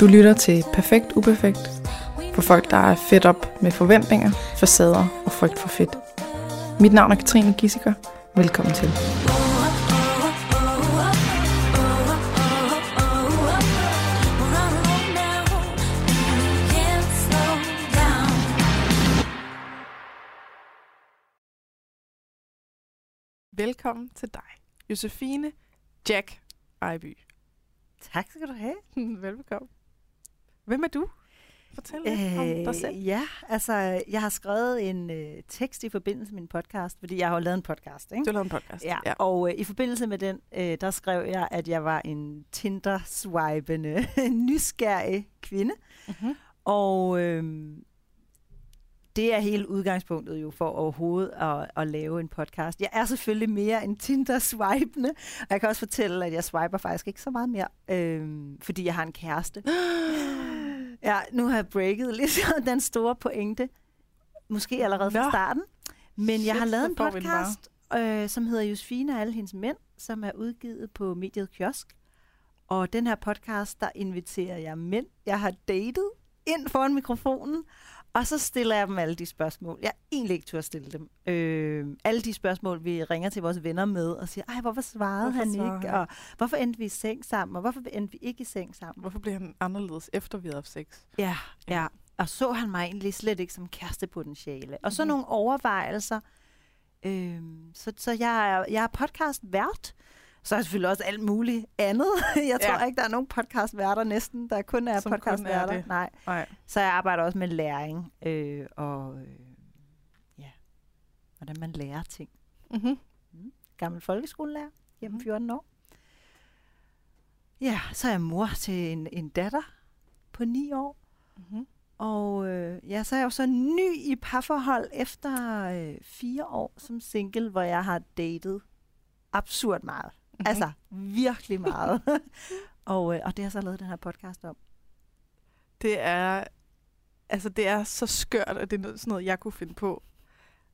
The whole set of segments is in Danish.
Du lytter til Perfekt Uperfekt for folk, der er fedt op med forventninger, facader og frygt for fedt. Mit navn er Katrine Gissiker. Velkommen til. Velkommen til dig, Josefine Jack Ejby. Tak skal du have. Velbekomme. Hvem er du? Fortæl lidt om dig selv. Ja, altså jeg har skrevet en øh, tekst i forbindelse med min podcast, fordi jeg har jo lavet en podcast, ikke? Du har lavet en podcast. Ja, ja. og øh, i forbindelse med den, øh, der skrev jeg, at jeg var en Tinder-swipende, nysgerrig kvinde. Mm-hmm. Og øh, det er hele udgangspunktet jo for overhovedet at, at lave en podcast. Jeg er selvfølgelig mere en Tinder-swipende, og jeg kan også fortælle, at jeg swiper faktisk ikke så meget mere, øh, fordi jeg har en kæreste. Ja, nu har jeg breaket lidt den store pointe. Måske allerede fra Nå. starten. Men jeg Shit, har lavet en podcast, øh, som hedder Josefine og alle hendes mænd, som er udgivet på mediet Kiosk. Og den her podcast, der inviterer jeg mænd, jeg har datet, ind foran mikrofonen, og så stiller jeg dem alle de spørgsmål. Jeg er egentlig ikke tør at stille dem. Øh, alle de spørgsmål, vi ringer til vores venner med og siger, ej, hvorfor svarede Hvorfor han svarede ikke? han? Og hvorfor endte vi i seng sammen? Og hvorfor endte vi ikke i seng sammen? Hvorfor bliver han anderledes, efter vi har haft sex? Ja, ja. Og så han mig egentlig slet ikke som kærestepotentiale. Og så Mhm. nogle overvejelser. Øhm, så, så jeg er, jeg er podcast-vært. Så er jeg selvfølgelig også alt muligt andet. Jeg tror Ja. ikke, der er nogen podcast-værter næsten, der kun er Som kun er podcast-værter. Nej. Nej. Så jeg arbejder også med læring. Øh, og øh, ja, hvordan man lærer ting. Mm-hmm. Gammel folkeskolelærer, hjemme Mhm. 14 år. Ja, så er jeg mor til en, en datter på 9 år. Mm-hmm. Og øh, ja, så er jeg jo så ny i parforhold efter øh, fire år som single, hvor jeg har datet absurd meget. Mhm. Mm-hmm. Altså virkelig meget. og, øh, og det har jeg så lavet den her podcast om. Det er, altså det er så skørt, at det er noget, sådan noget, jeg kunne finde på.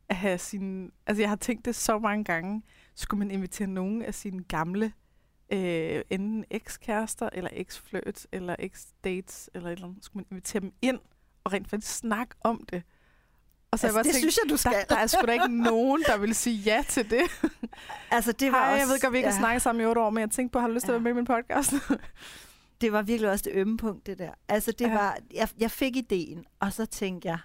At have sin, altså jeg har tænkt det så mange gange. Skulle man invitere nogen af sine gamle, øh, enten ekskærester, eller eksflirts, eller eksdates, eller et eller andet. Skulle man invitere dem ind, og rent faktisk snakke om det. Og så Altså, jeg det tænkt, synes jeg, du skal. der, der er sgu da ikke nogen, der vil sige ja til det. altså, det var Hej, også, jeg ved godt, vi ikke har ja, snakket sammen i otte år, men jeg tænkte på, har du lyst til at Ja. være med i min podcast? Det var virkelig også det ømme punkt, det der. Altså, det Ja. var, jeg, jeg fik ideen, og så tænkte jeg,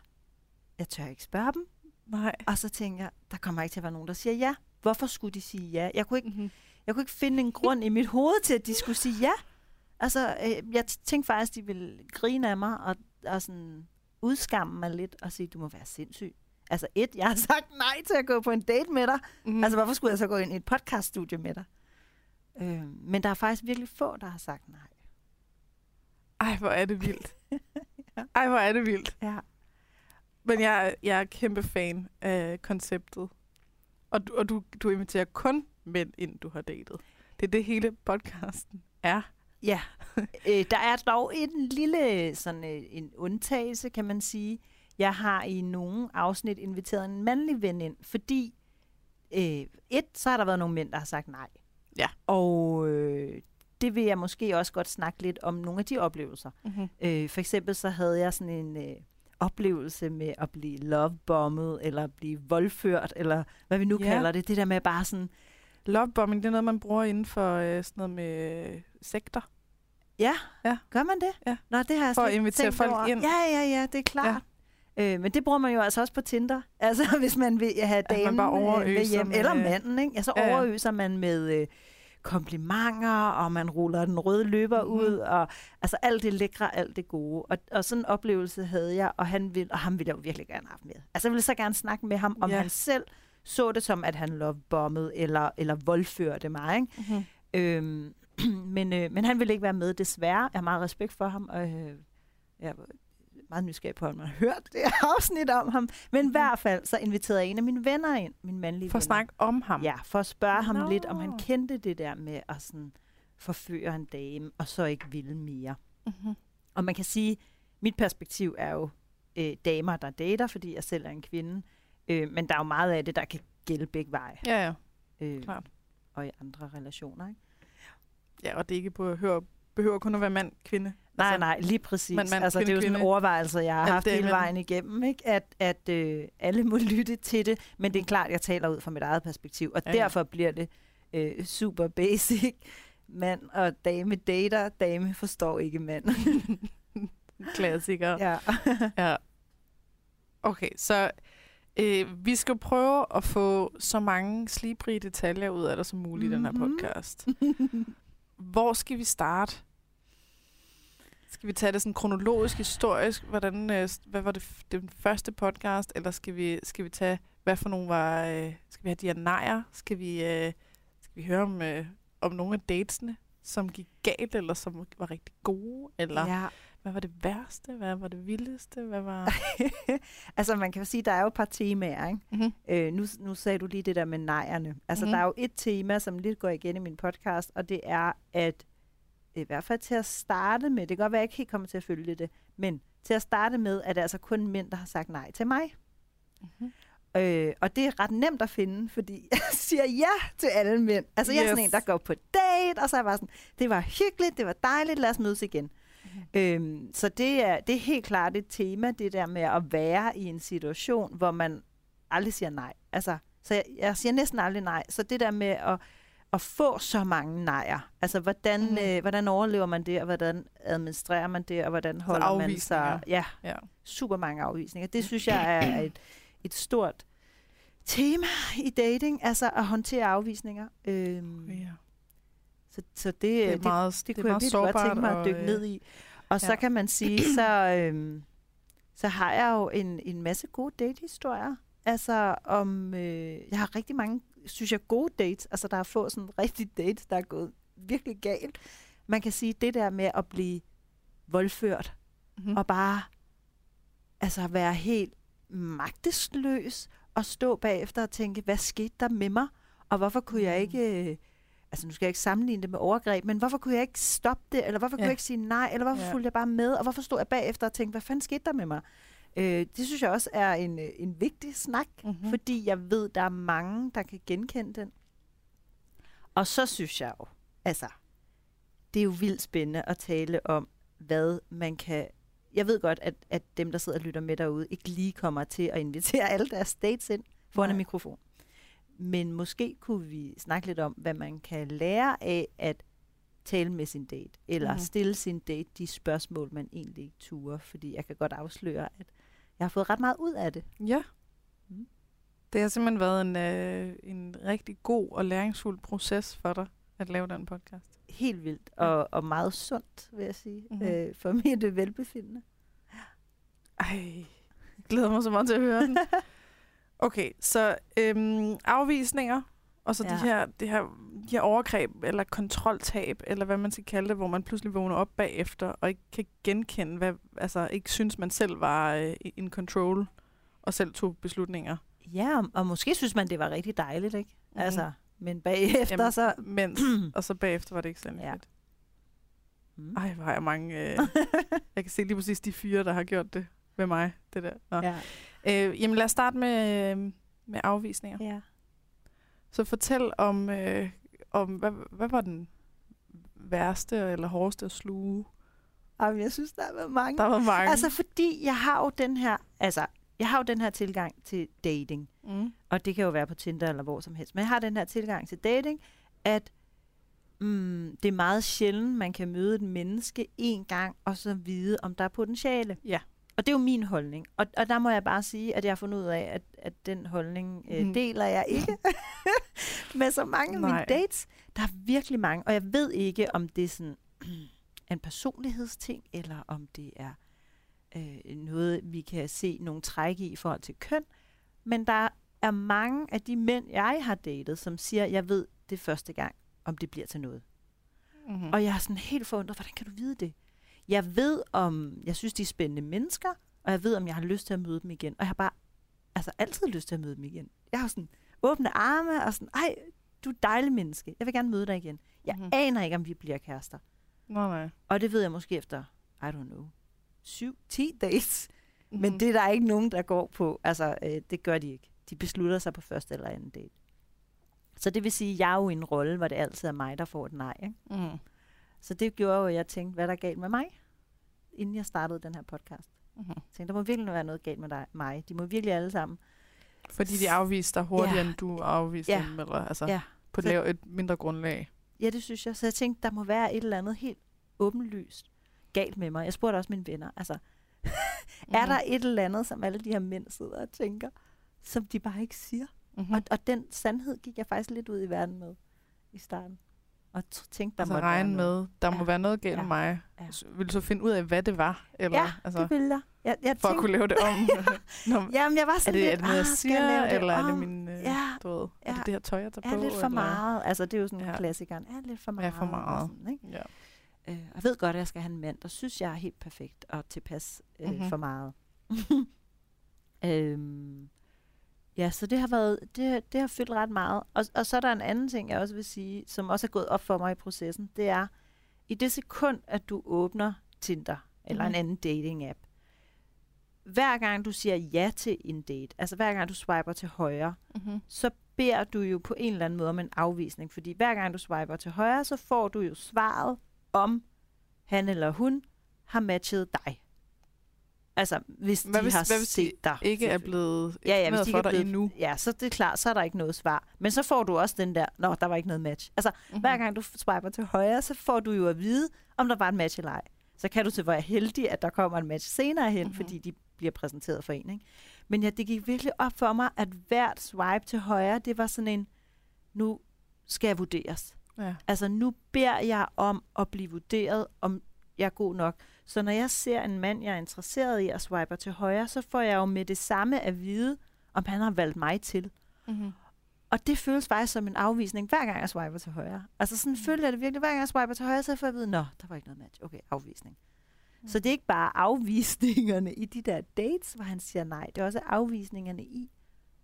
jeg tør ikke spørge dem. Nej. Og så tænkte jeg, der kommer ikke til at være nogen, der siger ja. Hvorfor skulle de sige ja? Jeg kunne ikke Mm-hmm. Jeg kunne ikke finde en grund i mit hoved til, at de skulle sige ja. Altså, øh, jeg tænkte faktisk, de ville grine af mig og, og sådan udskamme mig lidt og sige, du må være sindssyg. Altså et, jeg har sagt nej til at gå på en date med dig. Mm. Altså, hvorfor skulle jeg så gå ind i et podcaststudie med dig? Øh, men der er faktisk virkelig få, der har sagt nej. Ej, hvor er det vildt. Ej, hvor er det vildt. Ja. Men jeg, jeg er kæmpe fan af konceptet. Og, du, og du, du inviterer kun mænd ind, du har datet. Det er det hele podcasten er. Ja, øh, der er dog en lille sådan øh, en undtagelse, kan man sige. Jeg har i nogle afsnit inviteret en mandlig ven ind, fordi øh, et, så har der været nogle mænd, der har sagt nej. Ja. Og øh, det vil jeg måske også godt snakke lidt om nogle af de oplevelser. Mm-hmm. Øh, for eksempel så havde jeg sådan en øh, oplevelse med at blive lovebombet, eller blive voldført, eller hvad vi nu Ja. kalder det. Det der med bare sådan, Lovebombing, det er noget, man bruger inden for øh, sådan noget med sekter. Ja, Ja. gør man det? Ja. Nå, det har jeg For at invitere folk over. ind. Ja, ja, ja, det er klart. Ja. Øh, men det bruger man jo altså også på Tinder. Altså, hvis man vil have damen bare øh, med hjem, med- eller manden, ikke? Ja, så Ja, overøser man med øh, komplimenter, og man ruller den røde løber mm-hmm. ud, og altså alt det lækre, alt det gode. Og, og sådan en oplevelse havde jeg, og, han vil, og ham ville jeg jo virkelig gerne have haft med. Altså, jeg ville så gerne snakke med ham, om ja. han selv så det som, at han lovebombede, eller, eller voldførte mig, ikke? Mm-hmm. Øhm, men, øh, men han ville ikke være med, desværre. Jeg har meget respekt for ham, og øh, jeg er meget nysgerrig på, at man har hørt det afsnit om ham. Men i hvert fald, så inviterede jeg en af mine venner ind, min mandlige For at venner. snakke om ham. Ja, for at spørge ham Nå. lidt, om han kendte det der med at sådan forføre en dame, og så ikke ville mere. Mm-hmm. Og man kan sige, mit perspektiv er jo øh, damer, der dater, fordi jeg selv er en kvinde. Øh, men der er jo meget af det, der kan gælde begge veje. Ja, ja. Øh, Klart. Og i andre relationer, ikke? Ja, og det ikke behøver, behøver kun at være mand, kvinde. Nej, nej, lige præcis. mand, mand, altså, det er jo kvinde, sådan en kvinde. overvejelse, jeg har haft hele vejen igennem, ikke? at, at øh, alle må lytte til det, men det er klart, jeg taler ud fra mit eget perspektiv, og ja. derfor bliver det øh, super basic. Mand og dame dater, dame forstår ikke mand. Klassiker. ja. Ja. Okay, så øh, vi skal prøve at få så mange slibrige detaljer ud af dig som muligt mm-hmm. i den her Mhm. podcast. Hvor skal vi starte? Skal vi tage det sådan kronologisk, historisk? Hvordan, øh, hvad var det, den første podcast? Eller skal vi, skal vi tage, hvad for nogle var... Øh, skal vi have de her nejer? Skal vi, øh, skal vi høre om, øh, om nogle af datesene, som gik galt, eller som var rigtig gode? Eller ja hvad var det værste? Hvad var det vildeste? Hvad var... altså man kan jo sige, der er jo et par temaer. Ikke? Mm-hmm. Øh, nu, nu sagde du lige det der med nejerne. Altså, Mhm. mm. der er jo et tema, som lidt går igen i min podcast, og det er, at i hvert fald til at starte med, det kan godt være, at jeg ikke helt kommer til at følge det, men til at starte med, er det altså kun mænd, der har sagt nej til mig. Mm-hmm. Øh, og det er ret nemt at finde, fordi jeg siger ja til alle mænd. Altså, jeg er sådan Yes. en, der går på date, og så er jeg bare sådan, det var hyggeligt, det var dejligt, lad os mødes igen. Øhm, så det er, det er helt klart et tema, det der med at være i en situation, hvor man aldrig siger nej. Altså, så jeg, jeg siger næsten aldrig nej. Så det der med at, at få så mange nejer, altså hvordan, mm. øh, hvordan overlever man det, og hvordan administrerer man det, og hvordan holder man sig... Ja, Ja. super mange afvisninger. Det synes jeg er et, et stort tema i dating, altså at håndtere afvisninger. Øhm, ja. Så, så det, Det er det, meget, det, det kunne er jeg virkelig godt tænke mig og, at dykke øh, ned i. Og så ja. kan man sige, så, øhm, så har jeg jo en, en masse gode datehistorier. Altså om, øh, jeg har rigtig mange, synes jeg, gode dates. Altså der er få sådan rigtige dates, der er gået virkelig galt. Man kan sige, det der med at blive voldført, Mm-hmm. og bare altså være helt magtesløs og stå bagefter og tænke, hvad skete der med mig? Og hvorfor kunne jeg Mm. ikke, øh, altså nu skal jeg ikke sammenligne det med overgreb, men hvorfor kunne jeg ikke stoppe det? Eller hvorfor kunne Ja. jeg ikke sige nej? Eller hvorfor Ja. fulgte jeg bare med? Og hvorfor stod jeg bagefter og tænkte, hvad fanden skete der med mig? Øh, det synes jeg også er en, øh, en vigtig snak, Mm-hmm. mm. fordi jeg ved, der er mange, der kan genkende den. Og så synes jeg jo, altså, det er jo vildt spændende at tale om, hvad man kan... Jeg ved godt, at, at dem, der sidder og lytter med derude, ikke lige kommer til at invitere alle deres dates ind foran en Nej. mikrofon. Men måske kunne vi snakke lidt om, hvad man kan lære af at tale med sin date, eller Mhm. mm. stille sin date de spørgsmål, man egentlig ikke turer. Fordi jeg kan godt afsløre, at jeg har fået ret meget ud af det. Ja. Mm. Det har simpelthen været en, øh, en rigtig god og læringsfuld proces for dig at lave den podcast. Helt vildt, og, og meget sundt, vil jeg sige, Mhm. mm-hmm. øh, for mit velbefindende. Ej, jeg glæder mig så meget til at høre den. Okay, så øhm, afvisninger, og så ja. de, her, de, her, de her overgreb, eller kontroltab, eller hvad man skal kalde det, hvor man pludselig vågner op bagefter, og ikke kan genkende, hvad, altså ikke synes, man selv var øh, in control, og selv tog beslutninger. Ja, og, måske synes man, det var rigtig dejligt, ikke? Mm-hmm. Altså, men bagefter Jamen, så... Mens, og så bagefter var det ikke særlig Ja. fedt. Mm. Ej, hvor har jeg mange... Øh, jeg kan se lige præcis de fyre, der har gjort det ved mig, det der. Nå. ja. Øh, jamen lad os starte med, øh, med afvisninger. ja. Så fortæl om, øh, om hvad, hvad var den værste eller hårdeste at sluge? Jamen, jeg synes, der har været mange. Der var mange. Altså, fordi jeg har jo den her... Altså, jeg har jo den her tilgang til dating. mm. Og det kan jo være på Tinder eller hvor som helst. Men jeg har den her tilgang til dating, at mm, det er meget sjældent, man kan møde et menneske en gang, og så vide, om der er potentiale. Ja. Og det er jo min holdning. Og, og der må jeg bare sige, at jeg har fundet ud af, at, at den holdning øh, Mhm. deler jeg ikke med så mange af mine dates. Der er virkelig mange, og jeg ved ikke, om det er sådan en personlighedsting, eller om det er øh, noget, vi kan se nogle træk i i forhold til køn. Men der er mange af de mænd, jeg har datet, som siger, jeg ved det første gang, om det bliver til noget. Mm-hmm. Og jeg er sådan helt forundret, hvordan kan du vide det? Jeg ved, om jeg synes, de er spændende mennesker, og jeg ved, om jeg har lyst til at møde dem igen. Og jeg har bare altså altid lyst til at møde dem igen. Jeg har sådan åbne arme og sådan, ej, du er et dejligt menneske. Jeg vil gerne møde dig igen. Jeg Mhm. mm-hmm. aner ikke, om vi bliver kærester. Nej, nej. Og det ved jeg måske efter, I don't know, 7-10 dates. Mm-hmm. Men det er der ikke nogen, der går på. Altså, øh, det gør de ikke. De beslutter sig på første eller anden date. Så det vil sige, at jeg er jo i en rolle, hvor det altid er mig, der får et nej. Ikke? Mm. Så det gjorde jo, at jeg tænkte, hvad er der galt med mig? inden jeg startede den her podcast. Mm-hmm. Jeg tænkte, der må virkelig være noget galt med dig, mig. De må virkelig alle sammen. Fordi de afviste dig hurtigere, Ja. end du afviste Ja. dem, eller altså Ja. på et, lav, et mindre grundlag. Ja, det synes jeg. Så jeg tænkte, der må være et eller andet helt åbenlyst galt med mig. Jeg spurgte også mine venner, altså, mm. er der et eller andet, som alle de her mænd sidder og tænker, som de bare ikke siger? Mm-hmm. Og, og den sandhed gik jeg faktisk lidt ud i verden med i starten. Og tænkte, der altså måtte regne med, der Ja. må være noget galt Ja. med mig. Ja. Vil du så finde ud af, hvad det var? Eller, Ja, altså, det ville jeg. jeg, jeg for at tænkte, kunne lave det om. Nå, Jamen, jeg var er, sådan det, er lidt, det noget, jeg "Ah, siger, det eller er det om?" min, øh, Ja, du ved, er ja. det det her tøj, jeg tager er på? lidt for eller? meget. Altså, det er jo sådan Ja. klassikeren. Er lidt for meget. Ja, for meget. Sådan, ikke? Ja. Øh, jeg ved godt, at jeg skal have en mand, der synes, jeg er helt perfekt og tilpas øh, Mhm. mm-hmm. for meget. øhm, ja, så det har været, det, det har fyldt ret meget. Og, og så er der en anden ting, jeg også vil sige, som også er gået op for mig i processen. Det er, i det sekund, at du åbner Tinder eller Mhm. en anden dating-app, hver gang du siger ja til en date, altså hver gang du swiper til højre, Mm-hmm. så beder du jo på en eller anden måde om en afvisning. Fordi hver gang du swiper til højre, så får du jo svaret om han eller hun har matchet dig. Altså, hvis Hvad de hvis- har hvad hvis set dig. Ikke er blevet ja, ja, hvis de for ikke er dig blevet, endnu. Ja, så det er klart, så er der ikke noget svar. Men så får du også den der, nå, der var ikke noget match. Altså, Mm-hmm. hver gang du swiper til højre, så får du jo at vide, om der var et match eller ej. Så kan du til være heldig, at der kommer en match senere hen, Mhm. mm-hmm. fordi de bliver præsenteret for en. Ikke? Men ja, det gik virkelig op for mig, at hvert swipe til højre, det var sådan en, nu skal jeg vurderes. Ja. Altså nu beder jeg om at blive vurderet, om jeg er god nok. Så når jeg ser en mand, jeg er interesseret i at swiper til højre, så får jeg jo med det samme at vide, om han har valgt mig til. Mm-hmm. Og det føles faktisk som en afvisning, hver gang jeg swiper til højre. Altså sådan Mm. føler jeg det virkelig. Hver gang jeg swiper til højre, så får jeg at vide, nå, der var ikke noget match. Okay, afvisning. Mm. Så det er ikke bare afvisningerne i de der dates, hvor han siger nej. Det er også afvisningerne i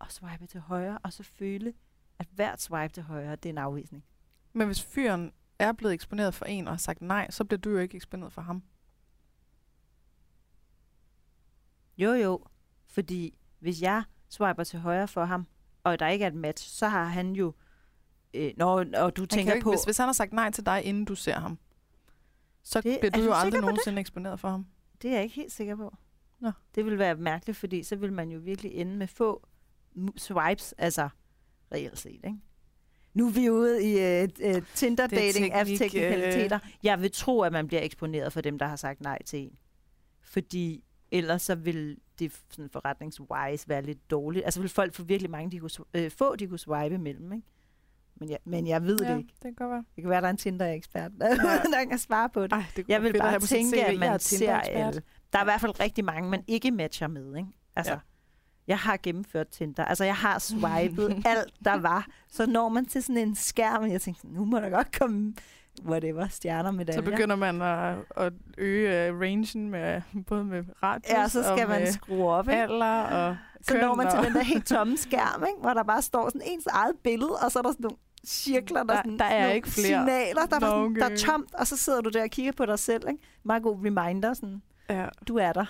at swipe til højre, og så føle, at hvert swipe til højre, det er en afvisning. Men hvis fyren er blevet eksponeret for en og har sagt nej, så bliver du jo ikke eksponeret for ham. Jo, jo. Fordi hvis jeg swiper til højre for ham, og der ikke er et match, så har han jo... Øh, når, og du Han tænker ikke, på... hvis, hvis han har sagt nej til dig, inden du ser ham, så Det- bliver er du du jo aldrig det? nogensinde eksponeret for ham. Det er jeg ikke helt sikker på. Nå. Det vil være mærkeligt, fordi så vil man jo virkelig ende med få swipes, altså reelt set, ikke? Nu er vi ude i uh, uh, Tinder Det er dating apps teknik, teknikaliteter. Jeg vil tro, at man bliver eksponeret for dem, der har sagt nej til en. Fordi ellers så vil det sådan forretningswise være lidt dårligt. Altså vil folk få virkelig mange, de kunne, øh, få, de kunne swipe imellem, ikke? Men jeg, men jeg ved ja, det ikke. det kan godt være. Det kan være, der er en Tinder-ekspert, der, der kan svare på det. Ej, det Jeg vil fedt at bare sit tænke, at man ser alle. Der er i hvert fald rigtig mange, man ikke matcher med. Ikke? Altså, Ja. ja. Jeg har gennemført Tinder. Altså, jeg har swipet alt, der var. Så når man til sådan en skærm, og jeg tænkte, nu må der godt komme whatever, stjerner, Så medaljer. begynder man at, at øge uh, rangen med, både med radius Ja, så og skal man med skrue op. Ikke? alder og Så når man til og, den der helt tomme skærm, ikke? hvor der bare står sådan ens eget billede, og så er der sådan nogle cirkler, der, Der- sådan, der er nogle ikke flere. signaler, der, er bare sådan, der er tomt, og så sidder du der og kigger på dig selv. Ikke? Meget god reminder, sådan, Ja, du er der.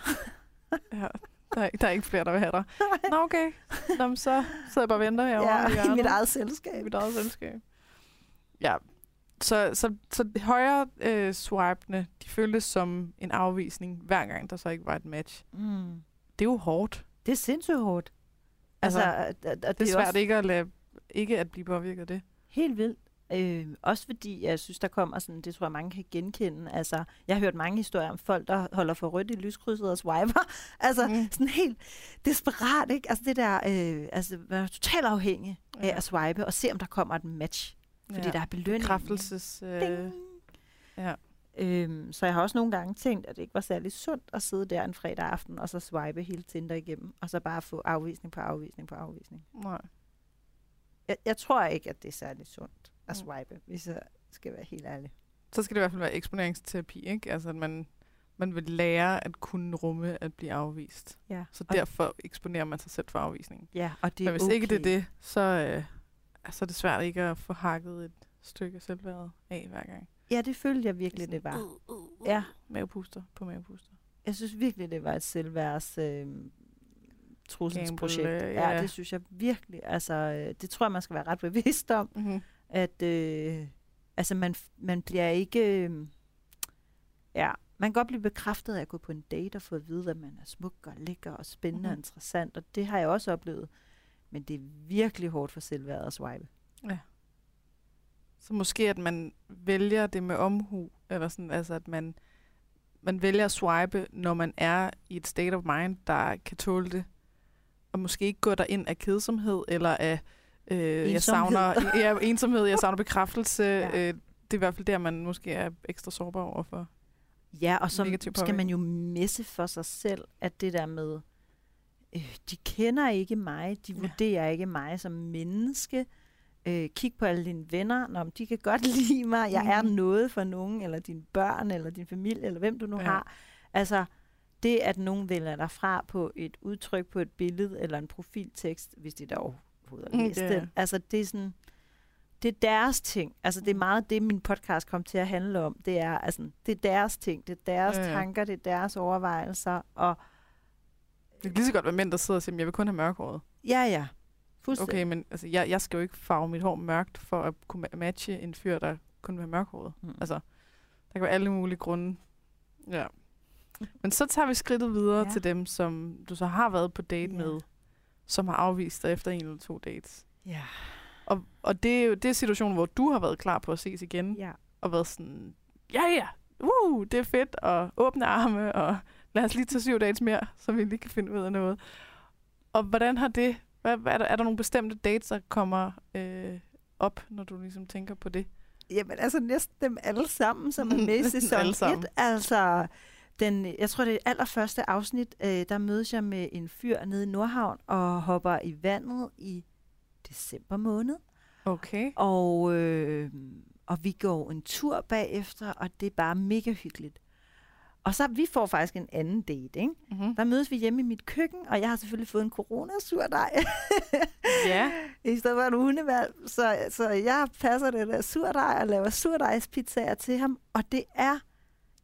ja. Der er, der er ikke flere, der vil have dig. Nå, okay. Nå, så sidder jeg bare og venter herovre. Ja, i mit eget selskab. i mit eget selskab. Ja, så, så, så højre øh, swipene, de føltes som en afvisning, hver gang der så ikke var et match. Mm. Det er jo hårdt. Det er sindssygt hårdt. Altså, Altså, og, og Det er jo svært også ikke at, lade, ikke at blive påvirket af det. helt vildt. Øh, også fordi, jeg synes, der kommer sådan, det tror jeg, mange kan genkende. Altså, jeg har hørt mange historier om folk, der holder for rødt i lyskrydset og swiper. altså, Mm. sådan helt desperat, ikke? Altså, det der, øh, altså, være totalt afhængig af Ja. at swipe og se, om der kommer et match. Fordi ja. der er belønning. Kræftelses... Øh, Ding. ja. Øhm, så jeg har også nogle gange tænkt, at det ikke var særlig sundt at sidde der en fredag aften, og så swipe hele Tinder igennem, og så bare få afvisning på afvisning på afvisning. Nej. Jeg, jeg tror ikke, at det er særlig sundt at Mm. swipe, hvis jeg skal være helt ærlig. Så skal det i hvert fald være eksponeringsterapi, ikke? Altså, at man, man vil lære at kunne rumme at blive afvist. Ja. Så Og- derfor eksponerer man sig selv for afvisningen. Ja, og det Men er hvis okay. ikke det er det, så, øh, så er det svært ikke at få hakket et stykke selvværd af hver gang. Ja, det følte jeg virkelig, det var. Ja, Mavepuster på mavepuster. jeg synes virkelig, det var et selvværds øh, trusselsprojekt. Gamble, øh, ja. ja. det synes jeg virkelig. Altså, øh, det tror jeg, man skal være ret bevidst om, Mm-hmm. at øh, altså, man, man bliver ikke... Øh, ja, man kan godt blive bekræftet af at gå på en date og få at vide, at man er smuk og lækker og spændende mm-hmm. og interessant, og det har jeg også oplevet. Men det er virkelig hårdt for selvværdet at swipe. Så måske, at man vælger det med omhu, eller sådan, altså at man, man vælger at swipe, når man er i et state of mind, der kan tåle det. Og måske ikke gå der ind af kedsomhed, eller af, øh, jeg savner ja, ensomhed, jeg savner bekræftelse. Ja. ja. øh, det er i hvert fald der, man måske er ekstra sårbar overfor. Ja, og så skal man jo misse for sig selv, at det der med, øh, de kender ikke mig, de Ja. vurderer ikke mig som menneske. Øh, kig på alle dine venner, Nå, de kan godt lide mig, jeg er Mhm. noget for nogen, eller dine børn, eller din familie, eller hvem du nu Ja. ja. har. Altså, det at nogen vælger dig fra på et udtryk på et billede, eller en profiltekst, hvis de der overhovedet har Mm, læst det er-. Altså, det er sådan, det er deres ting. Altså, det er meget det, min podcast kom til at handle om. Det er, altså, det er deres ting, det er deres Ja, ja, ja. ja. tanker, det er deres overvejelser. Og Det kan lige så godt være mænd, der sidder og siger, jeg vil kun have mørkhåret. ja, ja, fuldstændig. Okay, men altså, jeg, jeg skal jo ikke farve mit hår mørkt, for at kunne ma- matche en fyr, der kun vil have mørkhåret. Mm. Altså, der kan være alle mulige grunde. Ja. Men så tager vi skridtet videre ja. Til dem, som du så har været på date Ja. med, som har afvist dig efter en eller to dates. Ja. Og, og det er jo det er situationen, hvor du har været klar på at ses igen, ja. og været sådan, ja ja, uh, det er fedt, og åbne arme, og lad os lige tage syv dates mere, så vi lige kan finde ud af noget. Og hvordan har det, hvad, hvad er, der, er der nogle bestemte dates, der kommer øh, op, når du ligesom tænker på det? Jamen altså næsten dem alle sammen, som er med i sæson alle 1. sammen. Altså, den, jeg tror, det er allerførste afsnit, øh, der mødes jeg med en fyr nede i Nordhavn og hopper i vandet i december måned. Okay. Og, øh, og vi går en tur bagefter, og det er bare mega hyggeligt. Og så vi får faktisk en anden date, ikke? Mm-hmm. Der mødes vi hjemme i mit køkken, og jeg har selvfølgelig fået en coronasurdej. Ja. I stedet for en hundevalg. Så, så jeg passer det der surdej og laver surdejspizzaer til ham. Og det er,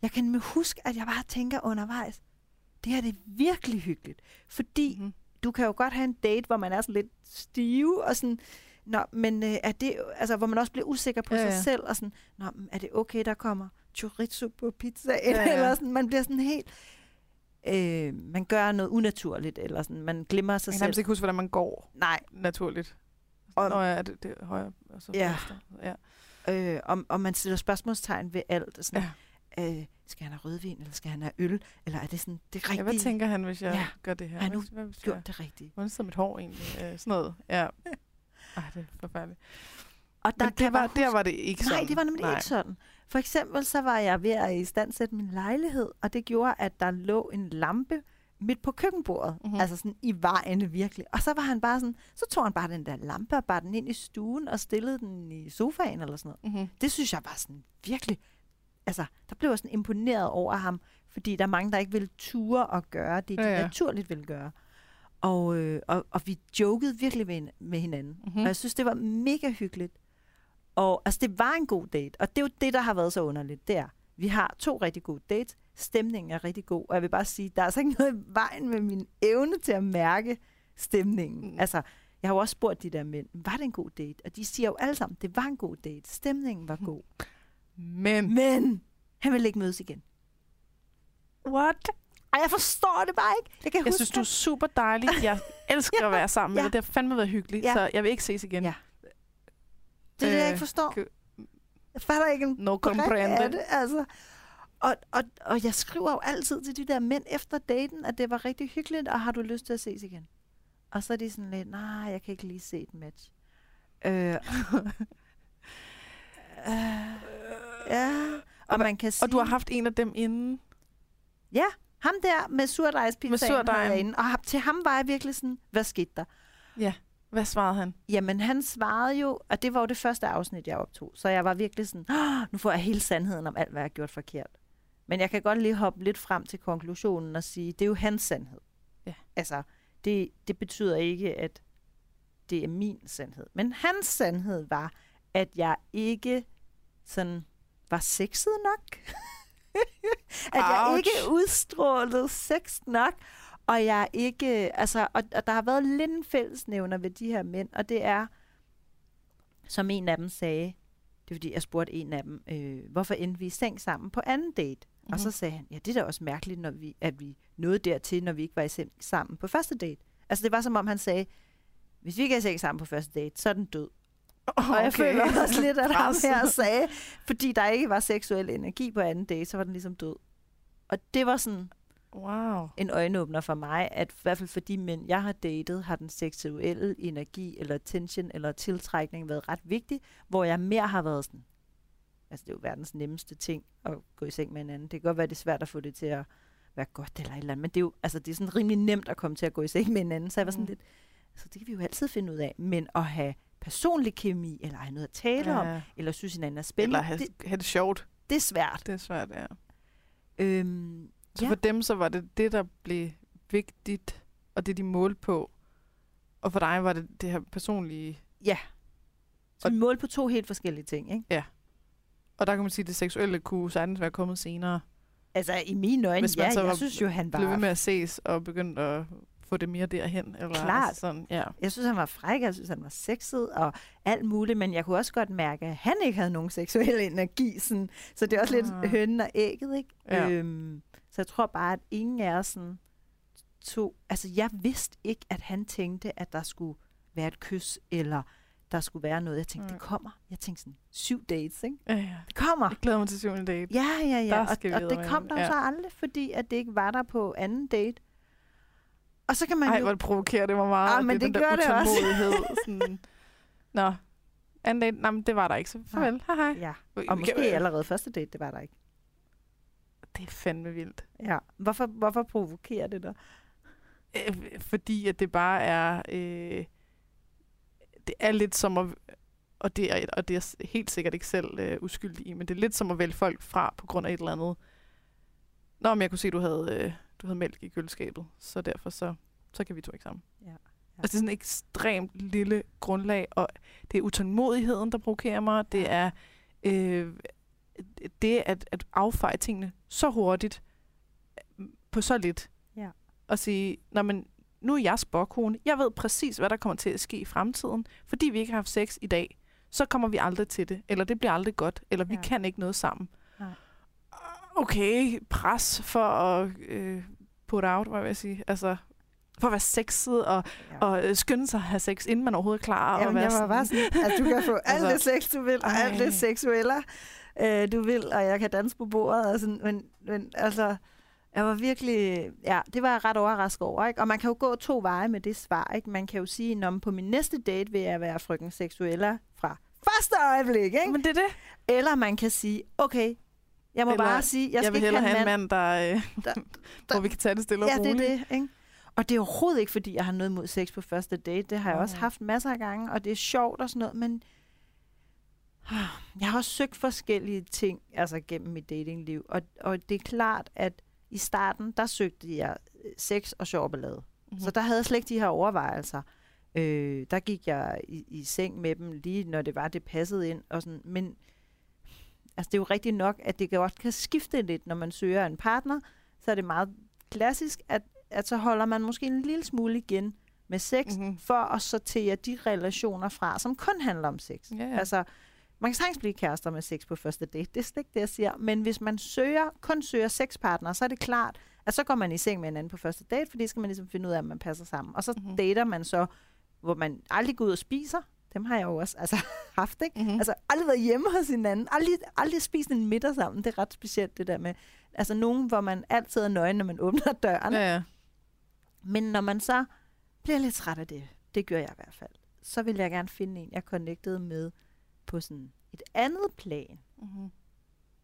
jeg kan med huske, at jeg bare tænker undervejs, det her det er virkelig hyggeligt. Fordi Mm-hmm. du kan jo godt have en date, hvor man er sådan lidt stive og sådan, Nå, men øh, er det, altså, hvor man også bliver usikker på Ja, sig ja. selv, og sådan, Nå, er det okay, der kommer chorizo på pizzaen, Ja, ja, eller sådan, man bliver sådan helt, øh, man gør noget unaturligt, eller sådan, man glemmer sig Jeg kan selv. ikke huske, hvordan man går Nej, naturligt. Og- Nå ja, det, det er højre, og så Ja. venstre. Ja. øh, og, og man stiller spørgsmålstegn ved alt. Sådan, Ja. øh, skal han have rødvin, eller skal han have øl, eller er det sådan det rigtige? ja. Hvad tænker han, hvis jeg Ja. gør det her? Har jeg nu Hvad- hvis jeg, gjort det rigtige? hvordan sidder mit hår egentlig? Øh, sådan noget. Ja. Ej, det er forfærdeligt. Og der Men det jeg var, bare der huske- var det ikke sådan. Nej, det var nemlig Nej. ikke sådan. For eksempel så var jeg ved at istandsætte min lejlighed, og det gjorde, at der lå en lampe midt på køkkenbordet. Mhm. Mm-hmm. Altså sådan i vejen virkelig. Og så var han bare sådan, så tog han bare den der lampe og bar den ind i stuen og stillede den i sofaen eller sådan noget. Mm-hmm. Det synes jeg var sådan virkelig, altså der blev jeg sådan imponeret over ham, fordi der er mange, der ikke vil ture at gøre det, de Ja, ja, naturligt vil gøre. Og, øh, og, og vi jokede virkelig med, med hinanden. Mhm. Mm. Og jeg synes, det var mega hyggeligt. Og altså, det var en god date. Og det er jo det, der har været så underligt. Det er, vi har to rigtig gode dates. Stemningen er rigtig god. Og jeg vil bare sige, der er altså ikke noget i vejen med min evne til at mærke stemningen. Mm. Altså, jeg har jo også spurgt de der mænd, var det en god date? Og de siger jo alle sammen, det var en god date. Stemningen var god. Men, Men han vil ikke mødes igen. what? Ej, jeg forstår det bare ikke. Jeg kan Jeg huske, synes, du er super dejlig. Jeg elsker at være sammen med Ja. dig. Det har fandme været hyggeligt, Ja. så jeg vil ikke ses igen. Ja. Det er det, jeg øh, ikke forstår. kø- Jeg fatter ikke en No brik af comprende. det, altså. Og, og, og jeg skriver jo altid til de der mænd efter daten, at det var rigtig hyggeligt, og har du lyst til at ses igen? Og så er de sådan lidt, nej, jeg kan ikke lige se et match. Øh, øh, ja, og man kan sige... Og du har haft en af dem inden. Ja, ham der med surdejspizzaen Med surdejen. havde jeg inde. Og til ham var jeg virkelig sådan, hvad skete der? Ja. Hvad svarede han? Jamen, han svarede jo, og det var jo det første afsnit, jeg optog. Så jeg var virkelig sådan, "Åh, nu får jeg hele sandheden om alt, hvad jeg har gjort forkert. Men jeg kan godt lige hoppe lidt frem til konklusionen og sige, det er jo hans sandhed. Ja. Altså, det, det betyder ikke, at det er min sandhed. Men hans sandhed var, at jeg ikke sådan var sexet nok. at jeg Ouch. ikke udstrålede sex nok. Og jeg ikke, altså, og, og der har været lidt en fællesnævner ved de her mænd, og det er, som en af dem sagde, det er fordi, jeg spurgte en af dem, øh, hvorfor endte vi i seng sammen på anden date? Mm-hmm. Og så sagde han, ja, det er da også mærkeligt, når vi, at vi nåede dertil, når vi ikke var i seng sammen på første date. Altså det var som om han sagde, hvis vi ikke er i seng sammen på første date, så er den død. Okay. Og jeg føler også lidt, at ham her sagde, fordi der ikke var seksuel energi på anden date, så var den ligesom død. Og det var sådan Wow. en øjenåbner for mig, at i hvert fald for de mænd, jeg har datet, har den seksuelle energi, eller tension, eller tiltrækning været ret vigtig, hvor jeg mere har været sådan, altså det er jo verdens nemmeste ting at gå i seng med en anden. Det kan godt være, det er svært at få det til at være godt eller et eller andet, men det er jo altså, det er sådan rimelig nemt at komme til at gå i seng med en anden, så jeg var sådan Mm. lidt, altså det kan vi jo altid finde ud af, men at have personlig kemi, eller have noget at tale om, Ja. eller synes hinanden er spændende, Eller have, det, have det sjovt. det er svært. Det er svært, ja. Øhm, Så Ja. for dem, så var det det, der blev vigtigt, og det, de målte på. Og for dig var det det her personlige... ja, så Og- vi målte på to helt forskellige ting, ikke? Og der kan man sige, at det seksuelle kunne sagtens være kommet senere. Altså i mine øjne, ja, var jeg synes jo, han Blev ved var... med at ses og begyndte at få det mere derhen. Eller Klart. Altså sådan, ja. Jeg synes, han var fræk, jeg synes, han var sexet og alt muligt, men jeg kunne også godt mærke, at han ikke havde nogen seksuel energi. Sådan. Så det er også Ah. lidt hønnen og ægget, ikke? Ja. Øhm, så jeg tror bare, at ingen af os sådan to... Altså, jeg vidste ikke, at han tænkte, at der skulle være et kys, eller der skulle være noget. Jeg tænkte, Nej. det kommer. Jeg tænkte sådan, syv dates, ikke? ja, ja. Det kommer. Jeg glæder mig til syvende date. Ja, ja, ja. Der Og, og det kom der. Ja. så aldrig, fordi at det ikke var der på anden date. Og så kan man Ej, jo... hvor det provokerer det mig meget. Ah, men det, det der gør det også. sådan. Nå, anden date, nej, men det var der ikke, så farvel. Hej, hej. Ja, og måske allerede første date, det var der ikke. Det er fandme vildt. Ja. Hvorfor, hvorfor provokerer det dig? Øh, fordi at det bare er... Øh, det er lidt som at... Og det er, og det er helt sikkert ikke selv øh, uskyldig i, men det er lidt som at vælge folk fra på grund af et eller andet. Nå, men jeg kunne se, du havde, øh, du havde mælk i køleskabet, så derfor så, så kan vi to ikke sammen. Ja. Ja. Altså, det er sådan et ekstremt lille grundlag, og det er utålmodigheden, der provokerer mig. Det er øh, det at, at affeje tingene så hurtigt på så lidt. Ja. Og sige, Nå, men nu er jeg spåkone. Jeg ved præcis, hvad der kommer til at ske i fremtiden. Fordi vi ikke har haft sex i dag, så kommer vi aldrig til det. Eller det bliver aldrig godt. Eller vi Ja. kan ikke noget sammen. Okay, pres for at øh, put out, hvad vil jeg sige. Altså, for at være sexet og, Ja. og øh, skynde sig at have sex, inden man overhovedet er klar. og Jamen, være jeg var bare sådan, at du kan få alt Altså, det sex, du vil, og alt det seksuelle, øh, du vil, og jeg kan danse på bordet, og sådan, men, men altså, jeg var virkelig, ja, det var jeg ret overrasket over, ikke? Og man kan jo gå to veje med det svar, ikke? Man kan jo sige, når på min næste date vil jeg være frøken seksuelle fra første øjeblik, ikke? Men det er det. Eller man kan sige, okay, jeg må Eller, bare sige, jeg Jeg, skal vil ikke hellere have en mand, der, øh, der- hvor vi kan tage det stille og Ja, det er roligt. det, ikke? Og det er overhovedet ikke, fordi jeg har noget mod sex på første date. Det har jeg også Nej. haft masser af gange, og det er sjovt og sådan noget, men jeg har også søgt forskellige ting altså gennem mit datingliv, og, og det er klart, at i starten, der søgte jeg øh, sex og sjov ballade. Mm-hmm. Så der havde jeg slet ikke de her overvejelser. Øh, der gik jeg i, i seng med dem, lige når det var, det passede ind. Og sådan. Men altså, det er jo rigtigt nok, at det godt kan skifte lidt, når man søger en partner. Så er det meget klassisk, at, at så holder man måske en lille smule igen med sex, mm-hmm. Mhm. for at sortere de relationer fra, som kun handler om sex. Ja, ja. Altså, man kan sagtens blive kærester med sex på første date. Det er slet ikke det, jeg siger. Men hvis man søger, kun søger sexpartner, så er det klart, at så går man i seng med en anden på første date, fordi skal man ligesom finde ud af, om man passer sammen. Og så Mhm. mm-hmm. dater man så, hvor man aldrig går ud og spiser. Dem har jeg jo også altså, haft, ikke? Mm-hmm. Altså aldrig været hjemme hos hinanden. Aldrig, aldrig spist en middag sammen. Det er ret specielt, det der med. Altså nogen, hvor man altid er nøgen, når man åbner døren. ja, ja. Men når man så bliver lidt træt af det, det gør jeg i hvert fald, så vil jeg gerne finde en, jeg connectede med på sådan et andet plan. Mm-hmm.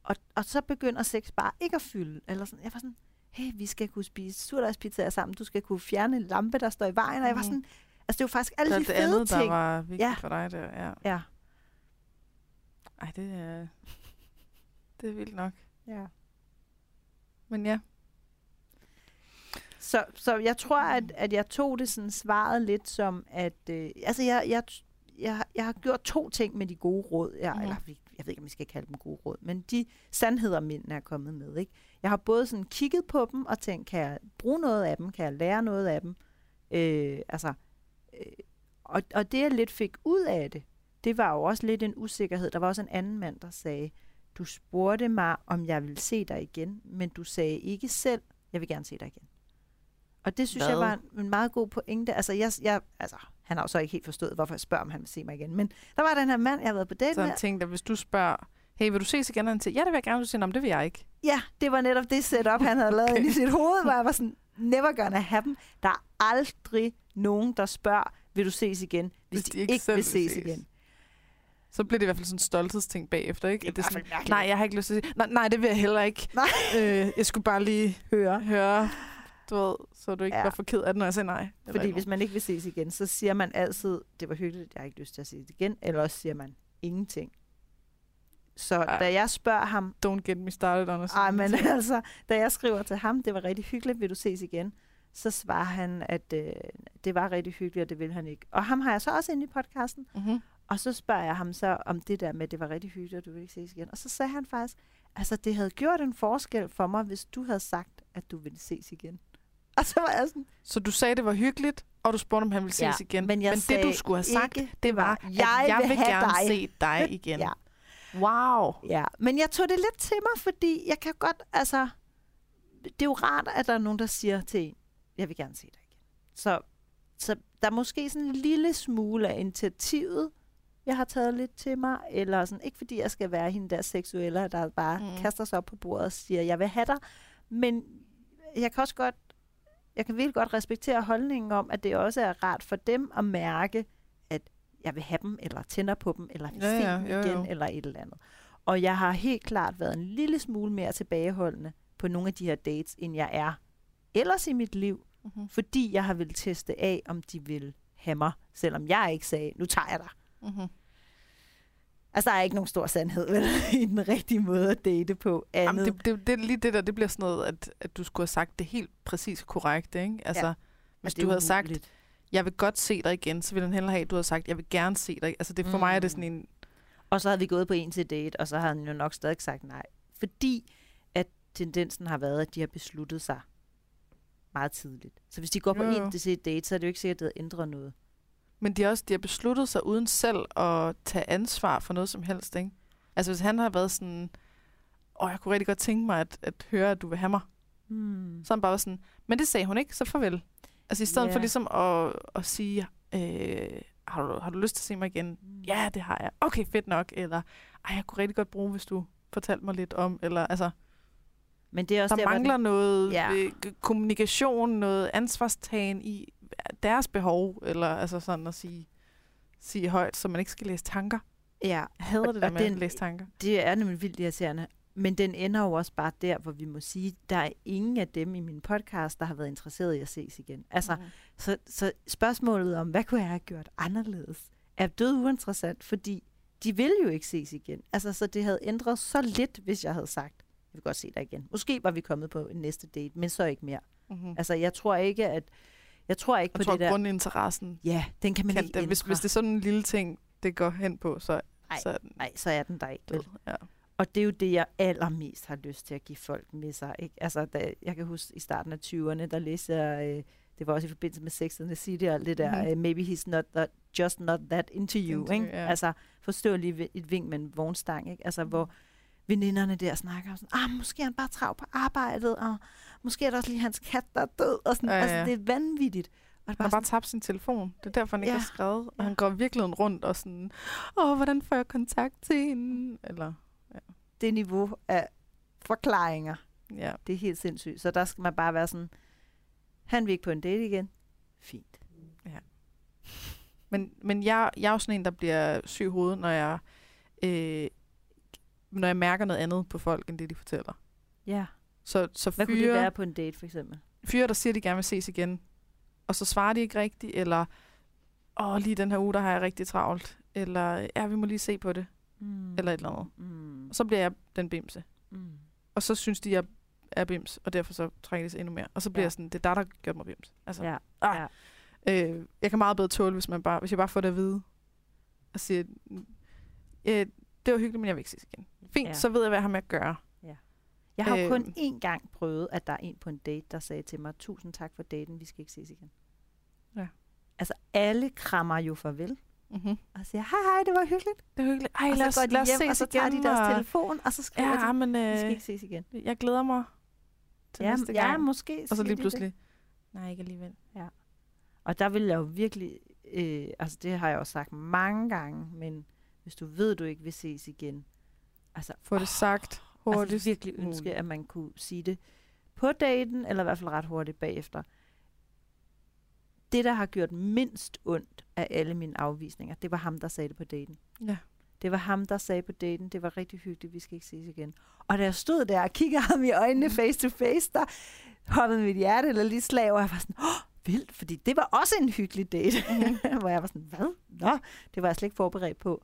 Og, og så begynder sex bare ikke at fylde. Eller sådan, jeg var sådan, hey, vi skal kunne spise surdejspizzaer sammen, du skal kunne fjerne en lampe, der står i vejen. Og jeg var Mhm. sådan, altså det var faktisk alle Så de det fede andet, der ting. var vigtigt Ja. for dig, der, ja. Ja. Ej, det er, det er vildt nok. ja. Men ja, Så, så jeg tror, at, at jeg tog det sådan svaret lidt som, at øh, altså jeg, jeg, jeg, jeg har gjort to ting med de gode råd. Jeg, mm. eller, jeg ved ikke, om vi skal kalde dem gode råd, men de sandheder, mændene er kommet med. Ikke? Jeg har både sådan kigget på dem og tænkt, kan jeg bruge noget af dem? Kan jeg lære noget af dem? Øh, altså, og, og det, jeg lidt fik ud af det, det var jo også lidt en usikkerhed. Der var også en anden mand, der sagde, Du spurgte mig, om jeg ville se dig igen, men du sagde ikke selv, jeg vil gerne se dig igen. Og det synes Hvad? jeg var en, en meget god pointe. Altså, jeg, jeg, altså, han har jo så ikke helt forstået, hvorfor jeg spørger, om han vil se mig igen. Men der var den her mand, jeg har været på date Så med. han tænkte, at hvis du spørger, hey, vil du ses igen? Og Han siger, ja, det vil jeg gerne. Du siger, "Nå, men det vil jeg ikke. Ja, det var netop det setup, han havde lavet Okay. okay. i sit hoved, hvor jeg var sådan, never gonna happen. Der er aldrig nogen, der spørger, vil du ses igen, hvis, Hvis de, de ikke, ikke vil ses ses. igen. Så bliver det i hvert fald sådan en stolthedsting bagefter, ikke? Det er At det er i hvert sådan, mærkeligt. nej, jeg har ikke lyst til at sige, nej, nej, det vil jeg heller ikke. Nej. Øh, jeg skulle bare lige Høre. høre, du ved, så du ikke Ja. var for ked af det, når jeg sagde nej. Fordi hvis man ikke vil ses igen, så siger man altid, det var hyggeligt, jeg har ikke lyst til at ses igen, eller også siger man ingenting. Så Ja. da jeg spørger ham, Don't get me started on a ej, men altså, da jeg skriver til ham, det var rigtig hyggeligt, vil du ses igen, så svarer han, at øh, det var rigtig hyggeligt, og det vil han ikke. Og ham har jeg så også inde i podcasten, Mm-hmm. Og så spørger jeg ham så om det der med, at det var rigtig hyggeligt, og du vil ikke ses igen. Og så sagde han faktisk, altså det havde gjort en forskel for mig, hvis du havde sagt, at du ville ses igen. Og så var jeg sådan, Så du sagde, det var hyggeligt, og du spurgte, om han ville ses Ja, igen. men jeg men det, du skulle have sagt, ikke, det var, jeg at jeg vil vil, gerne dig. se dig igen. ja, Wow. ja. Men jeg tog det lidt til mig, fordi jeg kan godt, altså, det er jo rart, at der er nogen, der siger til en, jeg vil gerne se dig igen. Så, så der er måske sådan en lille smule af initiativet, jeg har taget lidt til mig, eller sådan, ikke fordi jeg skal være hende der seksuelle, der bare Mm. kaster sig op på bordet og siger, jeg vil have dig, men jeg kan også godt, jeg kan virkelig godt respektere holdningen om, at det også er rart for dem at mærke, at jeg vil have dem, eller tænder på dem, eller vil Ja, se ja, dem jo, igen, jo. eller et eller andet. Og jeg har helt klart været en lille smule mere tilbageholdende på nogle af de her dates, end jeg er ellers i mit liv, Mm-hmm. fordi jeg har vil teste af, om de vil have mig, selvom jeg ikke sagde, nu tager jeg dig. Mm-hmm. Altså, der er ikke nogen stor sandhed vel, i den rigtige måde at date på. Andet. Jamen, det, det, det, lige det der, det bliver sådan noget, at, at du skulle have sagt det helt præcis korrekt, ikke? Altså, Ja. hvis du havde sagt, jeg vil godt se dig igen, så ville han hellere have, at du havde sagt, jeg vil gerne se dig. Altså, det, for mm. mig er det Mm. sådan en... Og så havde vi gået på en til date, og så havde han jo nok stadig sagt nej. Fordi at tendensen har været, at de har besluttet sig meget tidligt. Så hvis de går på Jo, jo. en til date, så er det jo ikke sikkert, at det har ændret noget. Men de, også, de har besluttet sig uden selv at tage ansvar for noget som helst, ikke? Altså, hvis han har været sådan, åh, jeg kunne rigtig godt tænke mig at, at høre, at du vil have mig. Hmm. Så er han bare var sådan, men det sagde hun ikke, så farvel. Altså, i stedet Ja. for ligesom at, at sige, øh, har, du, har du lyst til at se mig igen? Ja, det har jeg. Okay, fedt nok. Eller, ej, jeg kunne rigtig godt bruge, hvis du fortalte mig lidt om. Eller, altså, Men det er også der der, mangler den- noget Ja. øh, kommunikation, noget ansvarstagen i deres behov, eller altså sådan at sige, sige højt, så man ikke skal læse tanker. Ja, Jeg hader det der med den- at læse tanker. det er nemlig vildt irriterende. Men den ender jo også bare der, hvor vi må sige, der er ingen af dem i min podcast, der har været interesseret i at ses igen. Altså, Mm. Så, så spørgsmålet om, hvad kunne jeg have gjort anderledes, er død uinteressant, fordi de vil jo ikke ses igen. Altså, så det havde ændret så lidt, hvis jeg havde sagt, vil godt se dig igen. Måske var vi kommet på en næste date, men så ikke mere. Mm-hmm. Altså, jeg tror ikke, at... Jeg tror ikke Jeg på tror, det der... grundinteressen, Ja, den kan man kan, ikke ændre. hvis, hvis det er sådan en lille ting, det går hen på, så, Ej, så den Nej, så er den der ikke. død. Ja. Og det er jo det, jeg allermest har lyst til at give folk med sig. Ikke? Altså, da, jeg kan huske i starten af 20'erne, der læste jeg, øh, det var også i forbindelse med Sex and the City og alt det der, Mhm. mm-hmm. uh, maybe he's not that, just not that into you. Into ikke? ja. Altså, forstå lige et vink med en vognstang. Ikke? Altså, hvor veninderne der snakker om sådan, ah, måske er han bare trav på arbejdet, og måske er der også lige hans kat, der er død. Og sådan. Ja, ja, Altså, ja. det er vanvittigt. Og det Han har bare bare tabt sin telefon. Det er derfor, han ikke Ja. har skrevet. Og Ja. han går virkelig rundt og sådan, åh, hvordan får jeg kontakt til hende? Eller, sådan, det niveau af forklaringer, ja. det er helt sindssygt. Så der skal man bare være sådan, han vil ikke på en date igen. Fint. Men, men jeg, jeg er jo sådan en, der bliver syg i hovedet, når jeg, øh, når jeg mærker noget andet på folk, end det de fortæller. Ja. Så, så Hvad kunne det fyre, være på en date, for eksempel? fyre, der siger, de gerne vil ses igen, og så svarer de ikke rigtigt, eller åh, lige den her uge, der har jeg rigtig travlt, eller ja, vi må lige se på det, Mm. eller et eller andet. Mm. Og så bliver jeg den bimse. Mm. Og så synes de, jeg er bims, og derfor så trækker de sig endnu mere. Og så bliver Ja. jeg sådan, det er der har gjort mig bims. Altså, Ja. Ah. ja. Øh, jeg kan meget bedre tåle, hvis, man bare, hvis jeg bare får det at vide. Og siger, øh, det var hyggeligt, men jeg vil ikke ses igen. Fint, Ja. ja. så ved jeg, hvad jeg har med at gøre. Jeg har jo kun Øhm. én gang prøvet, at der er en på en date, der sagde til mig, tusind tak for daten, vi skal ikke ses igen. Ja. Altså, alle krammer jo farvel. Mm-hmm. og siger, hej hej, det var hyggeligt. Det er hyggeligt. Ej, og lad os, går de lad os hjem, ses og så tager de igen, deres og- telefon, og så skriver Ja, de, men vi skal øh, ikke ses igen. jeg glæder mig til Ja, næste ja, gang. måske. og så lige de pludselig, nej, ikke alligevel. Det. Og der vil jeg jo virkelig, øh, altså det har jeg jo sagt mange gange, men hvis du ved, du ikke vil ses igen, altså Få det sagt hurtigst altså virkelig ønske, muligt. at man kunne sige det på daten, eller i hvert fald ret hurtigt bagefter. Det, der har gjort mindst ondt af alle mine afvisninger, det var ham, der sagde det på daten. Ja. Det var ham, der sagde på daten, det var rigtig hyggeligt, vi skal ikke ses igen. Og da jeg stod der og kiggede ham i øjnene face to face, der hoppede mit hjerte eller lige slag, og jeg var sådan, åh, vildt, fordi det var også en hyggelig date. Mhm. Hvor jeg var sådan, hvad? Nå, det var jeg slet ikke forberedt på.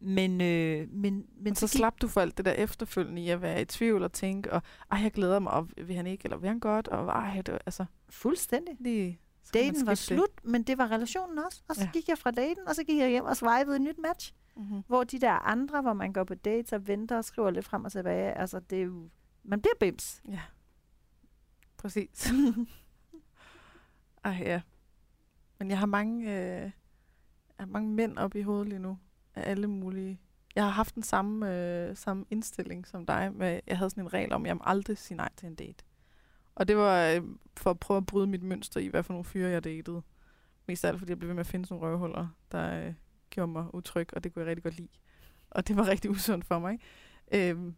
Men, øh, men, men Men så gik- slap du for alt det der efterfølgende i at være i tvivl og tænke, og ej, jeg glæder mig, og vil han ikke, eller vil han godt, og ej, det altså, fuldstændig. lige... så Daten var skippe det. slut, men det var relationen også. Og så ja. gik jeg fra daten, og så gik jeg hjem og swipede et nyt match. Mm-hmm. Hvor de der andre, hvor man går på dates og venter og skriver lidt frem og tilbage, altså det er jo, man bliver bims. Ja, præcis. ej, ja. Men jeg har mange, øh, jeg har mange mænd op i hovedet lige nu, af alle mulige. Jeg har haft den samme, øh, samme indstilling som dig. Med, jeg havde sådan en regel om, at jeg må aldrig sige nej til en date. Og det var øh, for at prøve at bryde mit mønster i, hvad for nogle fyre jeg datede. Mest af alt, fordi jeg blev ved med at finde sådan nogle røvhuller, der øh, gjorde mig utryg, og det kunne jeg rigtig godt lide. Og det var rigtig usundt for mig. Ikke? Øhm,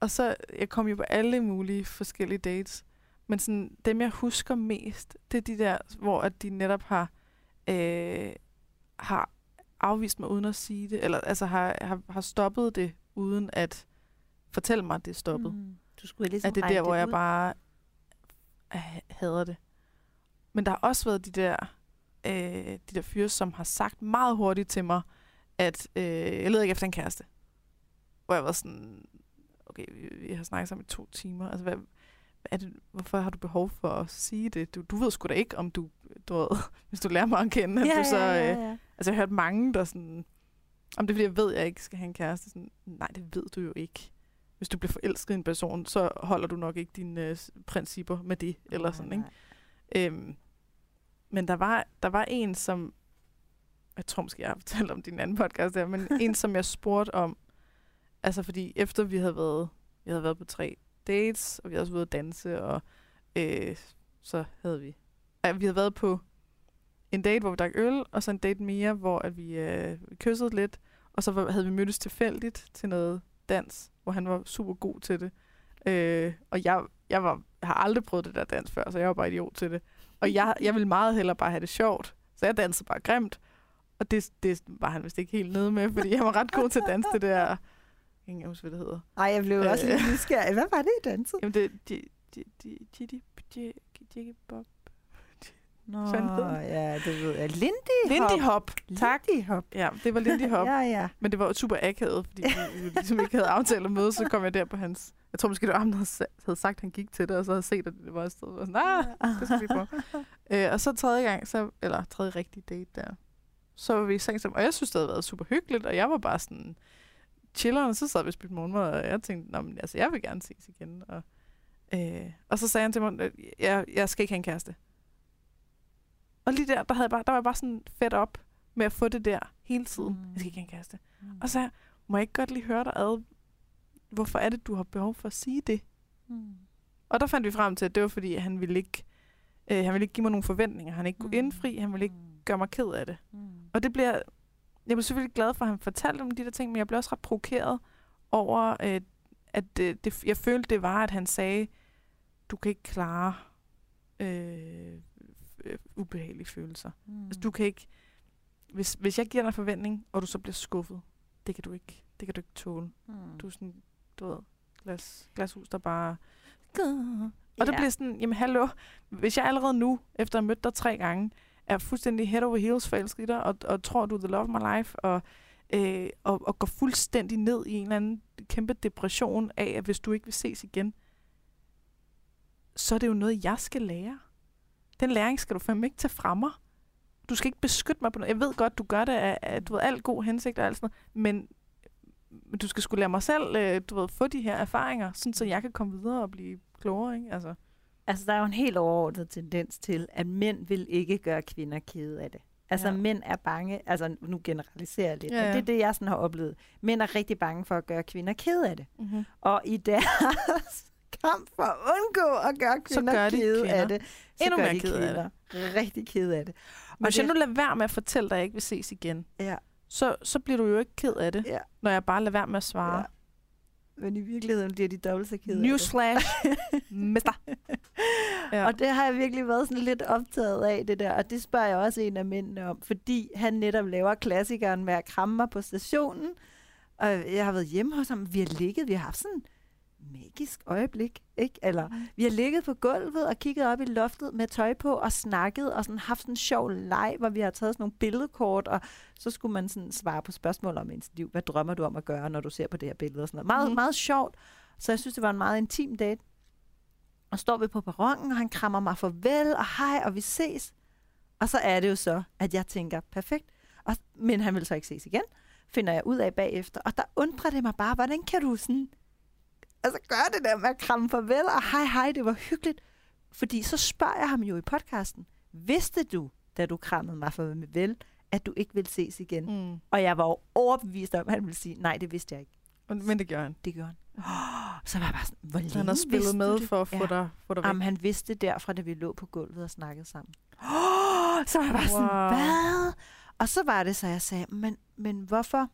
og så, jeg kom jo på alle mulige forskellige dates. Men sådan, dem, jeg husker mest, det er de der, hvor at de netop har, øh, har afvist mig uden at sige det, eller altså har, har, har stoppet det, uden at fortælle mig, at det er stoppet. Mm. Du skulle ligesom At det er der, hvor jeg ud. bare øh, hader det. Men der har også været de der, øh, de der fyre, som har sagt meget hurtigt til mig, at øh, jeg leder ikke efter en kæreste. Hvor jeg var sådan, okay, vi, vi har snakket sammen i to timer. Altså, hvad, hvad er det, hvorfor har du behov for at sige det? Du, du ved sgu da ikke, om du, du ved, hvis du lærer mig at kende, at ja, du så... ja, Øh, ja, ja. Altså, jeg har hørt mange, der sådan... Om det er, fordi jeg ved, at jeg ikke skal have en kæreste. Sådan, nej, det ved du jo ikke. Hvis du bliver forelsket i en person, så holder du nok ikke dine øh, principper med det, eller Nej, sådan, ikke? nej. Øhm, men der var, der var en, som... Jeg tror måske, jeg har fortalt om din anden podcast der, men en, som jeg spurgte om... Altså, fordi efter vi havde været... Vi havde været på tre dates, og vi havde også været at danse, og øh, så havde vi... Ja, vi havde været på en date, hvor vi drak øl, og så en date mere, hvor at vi, øh, kyssede lidt, og så var, havde vi mødtes tilfældigt til noget dans, hvor han var super god til det. Øh, og jeg, jeg, var, jeg har aldrig prøvet det der dans før, så jeg var bare idiot til det. Og jeg, jeg ville meget hellere bare have det sjovt, så jeg dansede bare grimt. Og det, det var han vist ikke helt nede med, fordi jeg var ret god til at danse det der... Jeg kan huske, hvad det hedder. Ej, jeg blev også Øh. lidt nysgerrig. Hvad var det, I dansede? Jamen, det... De, de, de, de, de, de, de, bob. Nå, fanden hed den? ja, det ved jeg. Lindy Lindy Hop. Tak. Lindy Hop. Ja, det var Lindy Hop. ja, ja. Men det var super akavet, fordi vi, vi ligesom ikke havde aftalt at møde, så kom jeg der på hans... Jeg tror måske, det var ham, der havde sa- havde sagt, at han gik til det, og så havde set, at det var et sted. Og sådan, ah, det skal vi prøve. øh, og så tredje gang, så, eller tredje rigtige date der, så var vi i seng sammen, og jeg synes, det havde været super hyggeligt, og jeg var bare sådan chilleren, og så sad vi og spiste morgenmad, og jeg tænkte, Nå, men, altså, jeg vil gerne ses igen. Og, øh, og så sagde han til mig, at jeg, jeg skal ikke have en kæreste. Og lige der, der, havde jeg bare, der var jeg bare sådan fedt op med at få det der hele tiden. Mm. Jeg skal ikke have en kæreste. Mm. Og så må jeg ikke godt lige høre dig ad, hvorfor er det, du har behov for at sige det? Mm. Og der fandt vi frem til, at det var fordi, han ville ikke, øh, han ville ikke give mig nogle forventninger. Han ikke kunne Mm. indfri, han ville ikke gøre mig ked af det. Mm. Og det bliver, jeg blev selvfølgelig glad for, at han fortalte om de der ting, men jeg blev også ret provokeret over, øh, at det, det, jeg følte, det var, at han sagde, du kan ikke klare øh, øh, ubehagelige følelser. Mm. Altså, du kan ikke, hvis, hvis jeg giver dig en forventning, og du så bliver skuffet, det kan du ikke, det kan du ikke tåle. Mm. Du er sådan, du ved, glas, glashus, der bare... Og der Ja. bliver sådan, jamen hallo, hvis jeg allerede nu, efter at have mødt dig tre gange, er fuldstændig head over heels forelsket i dig, og, og tror, du er the love of my life, og, øh, og, og går fuldstændig ned i en eller anden kæmpe depression af, at hvis du ikke vil ses igen, så er det jo noget, jeg skal lære. Den læring skal du fandme ikke tage fra mig. Du skal ikke beskytte mig på noget. Jeg ved godt, du gør det af, af du ved, alt god hensigt og alt sådan noget, men du skal skulle lære mig selv, øh, du ved, få de her erfaringer, sådan så jeg kan komme videre og blive klogere, ikke? Altså, Altså, der er jo en helt overordnet tendens til, at mænd vil ikke gøre kvinder kede af det. Altså Ja. mænd er bange, altså nu generaliserer jeg lidt, Ja, ja, men det er det, jeg sådan har oplevet. Mænd er rigtig bange for at gøre kvinder ked af det. Mm-hmm. Og i deres kamp for at undgå at gøre Så kvinder gør de kede kvinder af det, så endnu gør mere de ked af det. kvinder rigtig ked af det. Men hvis jeg nu lader være med at fortælle dig, at jeg ikke vil ses igen, Ja, så, så bliver du jo ikke ked af det, ja, når jeg bare lader være med at svare. ja. Men i virkeligheden bliver de dobbelt så ked af det. Newsflash. Mister. Ja. Og det har jeg virkelig været sådan lidt optaget af, det der. Og det spørger jeg også en af mændene om, fordi han netop laver klassikeren med at kramme mig på stationen. Og jeg har været hjemme hos ham. Vi har ligget, vi har haft sådan magisk øjeblik, ikke? Eller vi har ligget på gulvet og kigget op i loftet med tøj på og snakket og sådan haft sådan en sjov leg, hvor vi har taget sådan nogle billedkort, og så skulle man sådan svare på spørgsmål om ens liv. Hvad drømmer du om at gøre, når du ser på det her billede? Og sådan noget. Meget, mm-hmm. meget sjovt. Så jeg synes, det var en meget intim date. Og står vi på perronen, og han krammer mig farvel, og hej, og vi ses. Og så er det jo så, at jeg tænker, perfekt. Og, men han vil så ikke ses igen, finder jeg ud af bagefter. Og der undrer det mig bare, hvordan kan du sådan... Altså gøre det der med at kramme farvel, og hej, hej, det var hyggeligt. Fordi så spørger jeg ham jo i podcasten, vidste du, da du krammede mig farvel, at du ikke vil ses igen? Mm. Og jeg var jo overbevist om, at han ville sige, nej, det vidste jeg ikke. Men det gør han. Det gjorde han. Så var jeg bare sådan, hvor længe Han har spillet med det? for at få Ja. dig, få dig væk. Jamen, han vidste derfra, da vi lå på gulvet og snakkede sammen. Oh, så var jeg bare sådan, Wow. hvad? Og så var det, så jeg sagde, men, men hvorfor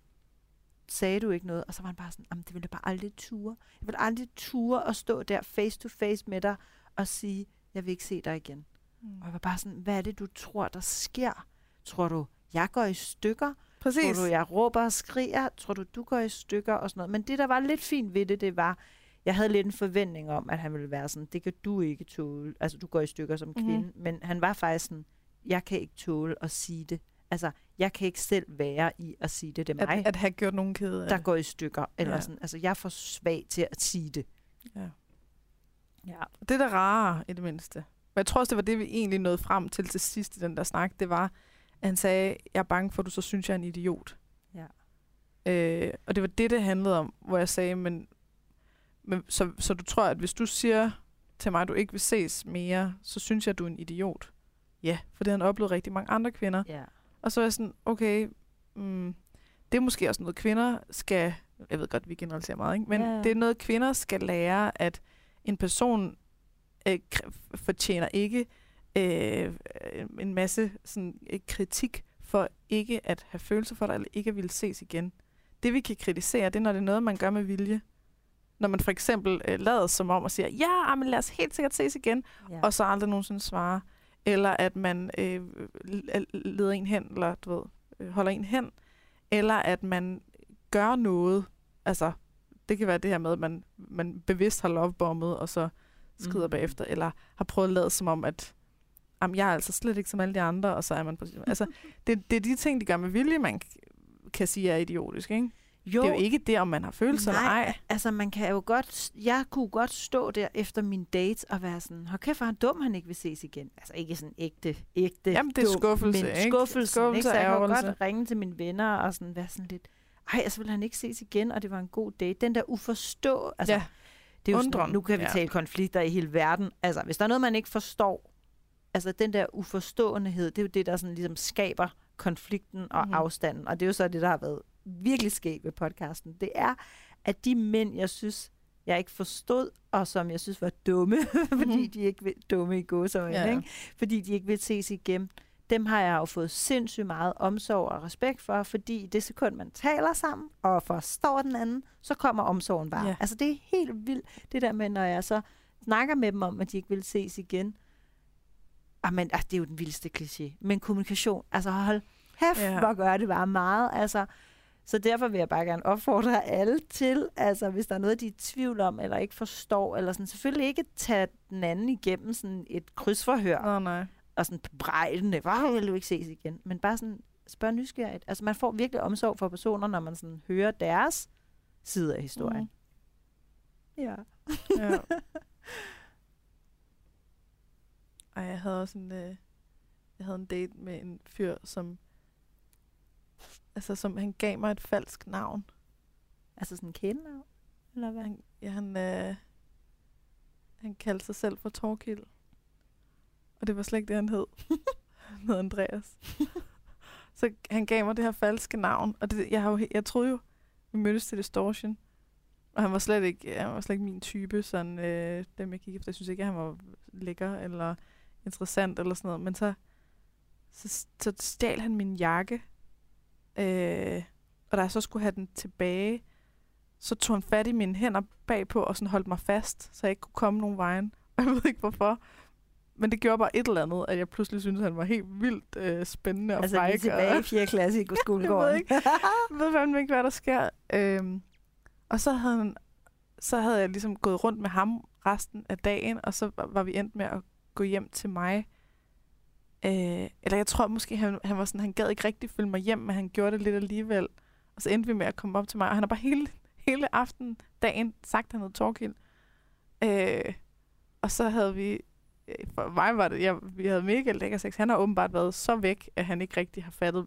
sagde du ikke noget? Og så var han bare sådan, det ville jeg bare aldrig ture. Jeg ville aldrig ture at stå der face to face med dig og sige, jeg vil ikke se dig igen. Mm. Og jeg var bare sådan, hvad er det, du tror, der sker? Tror du, jeg går i stykker? Præcis. Tror du, jeg råber og skriger? Tror du, du går i stykker og sådan noget? Men det, der var lidt fint ved det, det var, jeg havde lidt en forventning om, at han ville være sådan, det kan du ikke tåle. Altså, du går i stykker som kvinde. Mhm. Mm-hmm. Men han var faktisk sådan, jeg kan ikke tåle at sige det. Altså, jeg kan ikke selv være i at sige det. Det er mig, at, at have gjort nogen kede der går i stykker. Eller Ja. sådan. Altså, jeg er for svag til at sige det. Ja. Ja. Det er da rare, i det mindste. Men jeg tror også, det var det, vi egentlig nåede frem til til sidst i den der snak. Det var, at han sagde, jeg er bange for, at du så synes, jeg er en idiot. Ja. Øh, og det var det, det handlede om, hvor jeg sagde, men, men så, så du tror, at hvis du siger til mig, at du ikke vil ses mere, så synes jeg, at du er en idiot. Ja, for det har han oplevet rigtig mange andre kvinder. ja. Og så er jeg sådan, okay, mm, det er måske også noget, kvinder skal, jeg ved godt, vi generaliserer meget, ikke? men Ja, ja. det er noget, kvinder skal lære, at en person øh, fortjener ikke øh, en masse sådan, øh, kritik for ikke at have følelser for dig, eller ikke at ville ses igen. Det vi kan kritisere, det er, når det er noget, man gør med vilje. Når man for eksempel øh, lader som om og siger, ja, men lad os helt sikkert ses igen, ja. og så aldrig nogensinde svare. Eller at man øh, leder en hen, eller du ved, øh, holder en hen. Eller at man gør noget. Altså, det kan være det her med, at man, man bevidst har lovbommet, og så skider Mhm. mm. bagefter. Eller har prøvet at lade som om, at jamen, jeg er altså slet ikke som alle de andre, og så er man på... Altså, det, det er de ting, de gør med vilje, man kan sige er idiotisk, ikke? Jo, Det er jo ikke det, om man har følelser eller Nej, ej. altså man kan jo godt, jeg kunne godt stå der efter min date og være sådan, hold kæft, hvor han dum, han ikke vil ses igen. Altså ikke sådan ægte, ægte Jamen, det er dum, skuffelse, men ikke? skuffelsen, Skuffelse, ikke? Så jeg ærgrelse. godt ringe til mine venner og sådan være sådan lidt, ej, altså vil han ikke ses igen, og det var en god date. Den der uforstå, altså Ja. det er jo sådan, nu kan vi Ja. tale konflikter i hele verden. Altså hvis der er noget, man ikke forstår, altså den der uforståenhed, det er jo det, der sådan ligesom skaber konflikten og Mhm. mm-hmm. afstanden. Og det er jo så det, der har været virkelig sket ved podcasten. Det er, at de mænd, jeg synes, jeg ikke forstod, og som jeg synes var dumme, fordi Mhm. de ikke vil, dumme i gåsøjne, Ja. ikke? fordi de ikke vil ses igen, dem har jeg jo fået sindssygt meget omsorg og respekt for, fordi i det sekund, man taler sammen og forstår den anden, så kommer omsorgen bare. Ja. Altså det er helt vildt, det der med, når jeg så snakker med dem om, at de ikke vil ses igen. Ah, men, ah, det er jo den vildeste kliché. Men kommunikation, altså hold hæft, ja. hvor gør det bare meget. Altså, så derfor vil jeg bare gerne opfordre alle til, altså hvis der er noget, de er i tvivl om, eller ikke forstår, eller sådan, selvfølgelig ikke tage den anden igennem sådan et krydsforhør, Åh, oh, nej. og sådan bebrejdende, hvor vil du ikke ses igen? Men bare sådan, spørg nysgerrigt. Altså man får virkelig omsorg for personer, når man sådan hører deres side af historien. Mm. Ja. Ja. Ej, jeg havde også en, øh, jeg havde en date med en fyr, som, altså som, han gav mig et falsk navn. Altså sådan en kælenavn? Eller hvad? Han, ja, han, øh, han kaldte sig selv for Torkild. Og det var slet ikke det, han hed. han hed Andreas. Så han gav mig det her falske navn, og det, jeg, har jo, jeg troede jo, vi mødtes til Distortion. Og han var slet ikke, han var slet ikke min type, sådan øh, dem jeg gik efter. Jeg synes ikke, at han var lækker eller interessant eller sådan noget. Men så, så, så stjal han min jakke, øh, og da jeg så skulle have den tilbage, så tog han fat i mine hænder bagpå og sådan holdt mig fast, så jeg ikke kunne komme nogen vejen. Og jeg ved ikke hvorfor. Men det gjorde bare et eller andet, at jeg pludselig syntes, at han var helt vildt øh, spændende og Altså, fræk. tilbage i og 4. klasse i Jeg skolegården. ved ikke. jeg ved fandme ikke, hvad der sker. Øhm, og så havde, han, så havde jeg ligesom gået rundt med ham resten af dagen, og så var vi endt med at gå hjem til mig. Øh, eller jeg tror måske, han, han var sådan, han gad ikke rigtig følge mig hjem, men han gjorde det lidt alligevel. Og så endte vi med at komme op til mig, og han har bare hele, hele aften, dagen, sagt, at han hed Torkild. Øh, og så havde vi, øh, for mig var det, jeg, vi havde mega lækker sex. Han har åbenbart været så væk, at han ikke rigtig har fattet,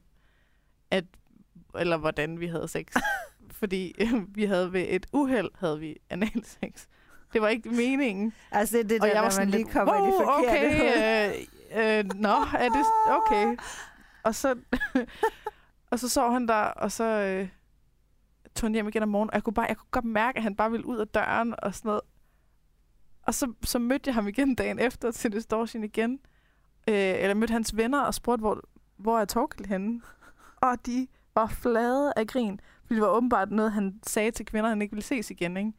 at, eller hvordan vi havde sex. Fordi øh, vi havde ved et uheld, havde vi analsex. Det var ikke meningen. altså, det er det Og der, jeg var sådan man lige kommer i det forkerte okay, øh, øh, nå, er det, okay. Og så, og så sov han der, og så øh, tog han hjem igen om morgenen, og jeg kunne, bare, jeg kunne godt mærke, at han bare ville ud af døren og sådan noget. Og så, så mødte jeg ham igen dagen efter til Distortion igen. Øh, eller mødte hans venner og spurgte, hvor, hvor er Torkel henne? Og de var flade af grin. Fordi det var åbenbart noget, han sagde til kvinder, han ikke ville ses igen, ikke?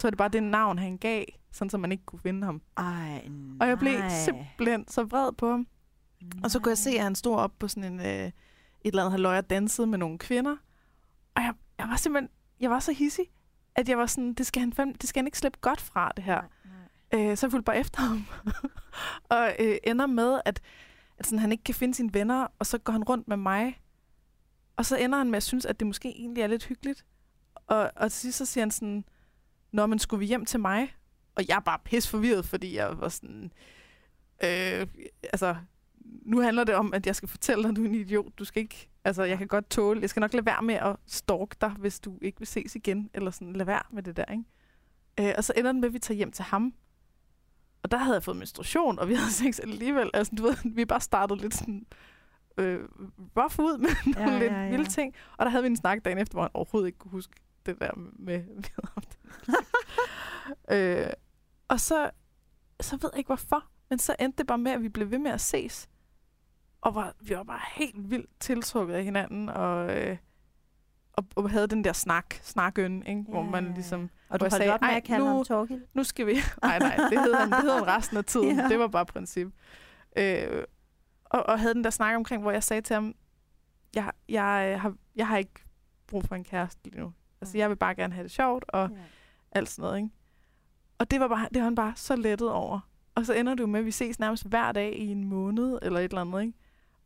Så er det bare det navn, han gav, sådan så man ikke kunne finde ham. Ej, Og jeg blev nej. simpelthen så vred på ham. Og så kunne jeg se, at han stod op på sådan en, øh, et eller andet halvøj og dansede med nogle kvinder. Og jeg, jeg var simpelthen, jeg var så hissig, at jeg var sådan, det skal han, fandme, det skal han ikke slippe godt fra, det her. Nej, Øh, så jeg fulgte bare efter ham. og øh, ender med, at, at sådan, han ikke kan finde sine venner, og så går han rundt med mig. Og så ender han med at synes, at det måske egentlig er lidt hyggeligt. Og, og til sidst så siger han sådan, Nå, men skulle vi hjem til mig? Og jeg er bare pis forvirret, fordi jeg var sådan... Øh, altså, nu handler det om, at jeg skal fortælle dig, at du er en idiot. Du skal ikke... Altså, jeg kan godt tåle... Jeg skal nok lade være med at stalke dig, hvis du ikke vil ses igen. Eller sådan, lad være med det der, ikke? Øh, og så ender den med, at vi tager hjem til ham. Og der havde jeg fået menstruation, og vi havde sex alligevel. Altså, du ved, vi bare startede lidt sådan øh, rough ud med Ja, nogle lidt ja, ja. vilde ting. Og der havde vi en snak dagen efter, hvor han overhovedet ikke kunne huske det der med, øh, Og så, så ved jeg ikke hvorfor, men så endte det bare med, at vi blev ved med at ses. Og var, vi var bare helt vildt tiltrukket af hinanden, og, øh, og, og havde den der snak, snakøn, ikke? hvor man Ja. ligesom, Og du jeg holdt sagde, op med "Ej, at kalde nu- ham Torgild? nu skal vi... Nej, nej, det hed han, det hed han resten af tiden. Ja. Det var bare princip. Øh, og, og havde den der snak omkring, hvor jeg sagde til ham, jeg, jeg, har, jeg har ikke brug for en kæreste lige nu. Altså, jeg vil bare gerne have det sjovt, og Ja. alt sådan noget, ikke? Og det var, bare, det var han bare så lettet over. Og så ender jo med, at vi ses nærmest hver dag i en måned, eller et eller andet, ikke?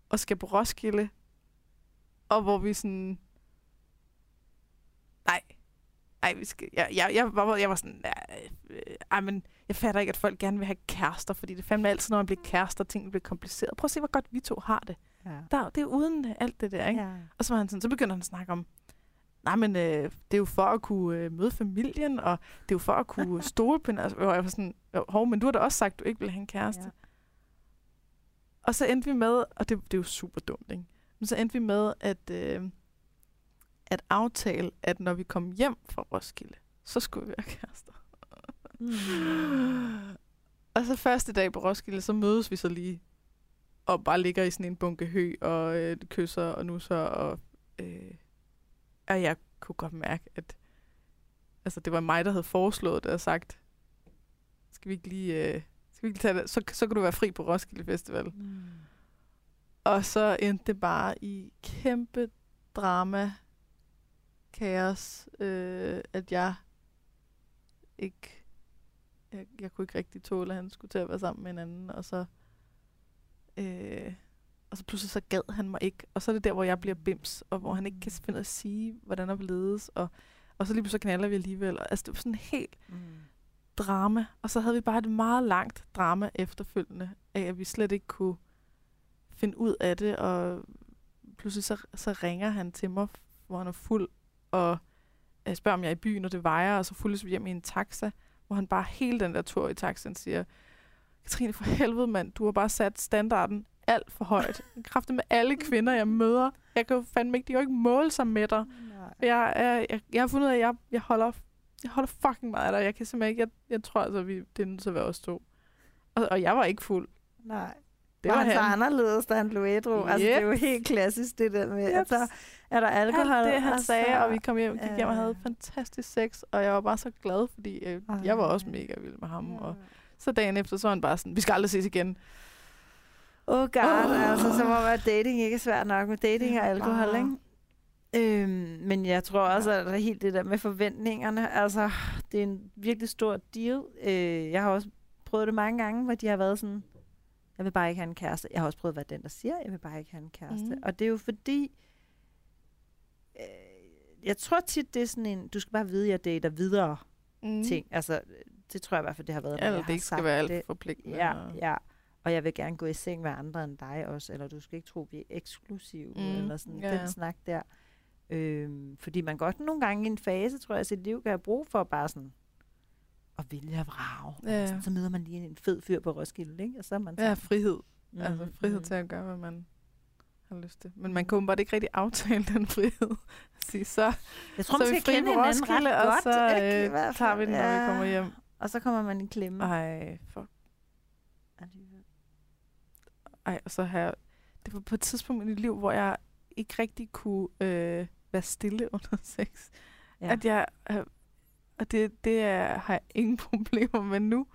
Og skal på Roskilde. Og hvor vi sådan... Nej. Nej, vi skal... Jeg, jeg, jeg, var, jeg var sådan... Ej, men jeg fatter ikke, at folk gerne vil have kærester, fordi det er fandme altid, når man bliver kærester, tingene bliver kompliceret. Prøv at se, hvor godt vi to har det. Ja. Der, det er uden alt det der, ikke? Ja. Og så var han sådan, så begyndte han at snakke om, nej, men øh, det er jo for at kunne øh, møde familien, og det er jo for at kunne stole på altså, Og jeg var sådan, hov, men du har da også sagt, at du ikke vil have en kæreste. Ja. Og så endte vi med, og det, det er jo super dumt, ikke? Men så endte vi med at, øh, at aftale, at når vi kom hjem fra Roskilde, så skulle vi være kærester. Mm. Og så første dag på Roskilde, så mødes vi så lige og bare ligger i sådan en bunke hø og øh, kysser og nusser. Og, øh, og jeg kunne godt mærke, at altså, det var mig, der havde foreslået det og sagt, skal vi ikke lige, øh, skal vi ikke tage det? Så, så kan du være fri på Roskilde Festival. Mm. Og så endte det bare i kæmpe drama, kaos, øh, at jeg ikke, jeg, jeg kunne ikke rigtig tåle, at han skulle til at være sammen med en anden, og så, øh, og så pludselig så gad han mig ikke, og så er det der, hvor jeg bliver bims, og hvor han ikke kan finde at sige, hvordan der ledes, og, og så lige pludselig knaller vi alligevel, og, altså det var sådan helt Mm. drama, og så havde vi bare et meget langt drama efterfølgende, af at vi slet ikke kunne finde ud af det, og pludselig så, så ringer han til mig, hvor han er fuld, og jeg spørger, om jeg er i byen, og det vejer, og så fuldes vi hjem i en taxa, hvor han bare hele den der tur i taxaen siger, Katrine, for helvede mand, du har bare sat standarden alt for højt. Kræfter med alle kvinder, jeg møder, Jeg kan jo fandme ikke, de kan jo ikke måle sig med dig. Nej. Jeg, jeg, jeg, jeg har fundet ud af, at jeg, jeg holder, jeg holder fucking meget af dig. Jeg kan simpelthen ikke, jeg, jeg tror altså, vi, det er nødt til at være os to. Og, og jeg var ikke fuld. Nej. Det var var han så anderledes, da han blev ædru. Yep. Altså, det er jo helt klassisk, det der med, at Yep. så er der alkohol. Alt det, han og sagde, og vi kom hjem, gik hjem og havde fantastisk sex, og jeg var bare så glad, fordi øh, jeg var også mega vild med ham. Og så dagen efter, så var han bare sådan, vi skal aldrig ses igen. Oh god, Åh. oh. altså som om, at dating ikke er svært nok med dating Ja, og alkohol, ikke? Øhm, men jeg tror også, at der er helt det der med forventningerne, altså, det er en virkelig stor deal. Øh, jeg har også prøvet det mange gange, hvor de har været sådan, jeg vil bare ikke have en kæreste. Jeg har også prøvet at være den, der siger, jeg vil bare ikke have en kæreste. Mm. Og det er jo fordi, øh, jeg tror tit, det er sådan en, du skal bare vide, at jeg dater videre Mm. ting. Altså, det tror jeg i hvert fald, det har været, jeg det har ikke skal sagt være alt det. for forpligtende. Ja, ja. Og jeg vil gerne gå i seng med andre end dig også, eller du skal ikke tro, vi er eksklusive, Mm, mm, eller sådan ja. den snak der. Øhm, fordi man godt nogle gange i en fase, tror jeg, i sit liv kan have brug for bare sådan at vælge at vrage. Ja. Så, så møder man lige en fed fyr på Roskilde, ikke? Og så er man Ja, sammen. frihed. Mm. Altså Mhm, frihed mhm. til at gøre, hvad man har lyst til. Men man kunne åbenbart ikke rigtig aftale den frihed. Sige, så, Jeg tror, så man vi skal fri kende hinanden ret og godt, så øh, tager vi den, når vi kommer hjem. Og så kommer man i klemme. Ej, fuck. Ej, og så har jeg... Det var på et tidspunkt i mit liv, hvor jeg ikke rigtig kunne øh, være stille under sex. Ja. At jeg... Øh, og det, det er, har jeg ingen problemer med nu.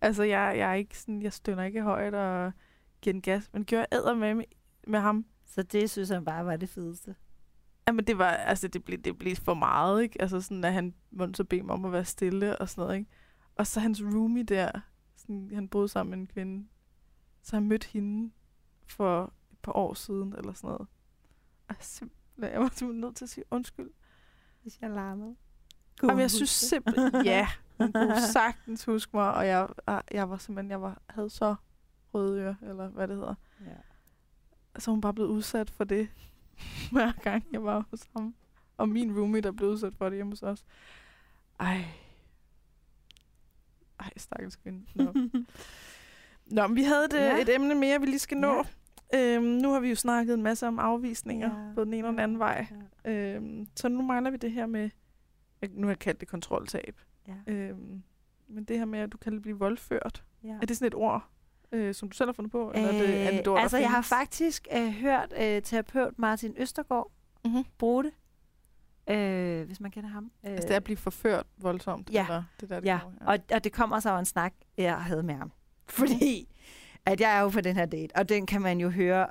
Altså, jeg, jeg er ikke sådan... Jeg stønner ikke højt og giver den gas. Men jeg æder med, med ham. Så det synes han bare var det fedeste. Jamen, det var, altså, det blev, det blev for meget, ikke? Altså, sådan, at han måtte så bede mig om at være stille og sådan noget, ikke? Og så hans roomie der, sådan, han boede sammen med en kvinde, så han mødte hende for et par år siden, eller sådan noget. Og simpelthen, jeg var simpelthen nødt til at sige undskyld. Hvis jeg larmede. Jamen, jeg synes simpelthen, ja, hun kunne sagtens huske mig, og jeg, jeg var simpelthen, jeg var, havde så røde ører, eller hvad det hedder. Ja. Så hun bare blevet udsat for det, hver gang jeg var hos ham. Og min roomie, der blev udsat for det hjemme hos os. Ej. Ej, stakkels kvinde. Nå. Nå, men vi havde et, Ja. ja. et emne mere, vi lige skal nå. Ja. Øhm, nu har vi jo snakket en masse om afvisninger Ja. ja. på den ene og den anden vej. Ja. Øhm, så nu mangler vi det her med, nu har jeg kaldt det kontroltab. Ja. Øhm, men det her med, at du kan blive voldført. Ja. Er det sådan et ord, øh, som du selv har fundet på? eller er det, er det et ord, altså, jeg har faktisk øh, hørt øh, terapeut Martin Østergaard Mhm. bruge det, øh, hvis man kender ham. Øh, Altså det er at blive forført voldsomt? ja. Eller det der, det ja, kommer, og, og det kommer så af en snak, jeg havde med ham. Fordi at jeg er jo på den her date, og den kan man jo høre,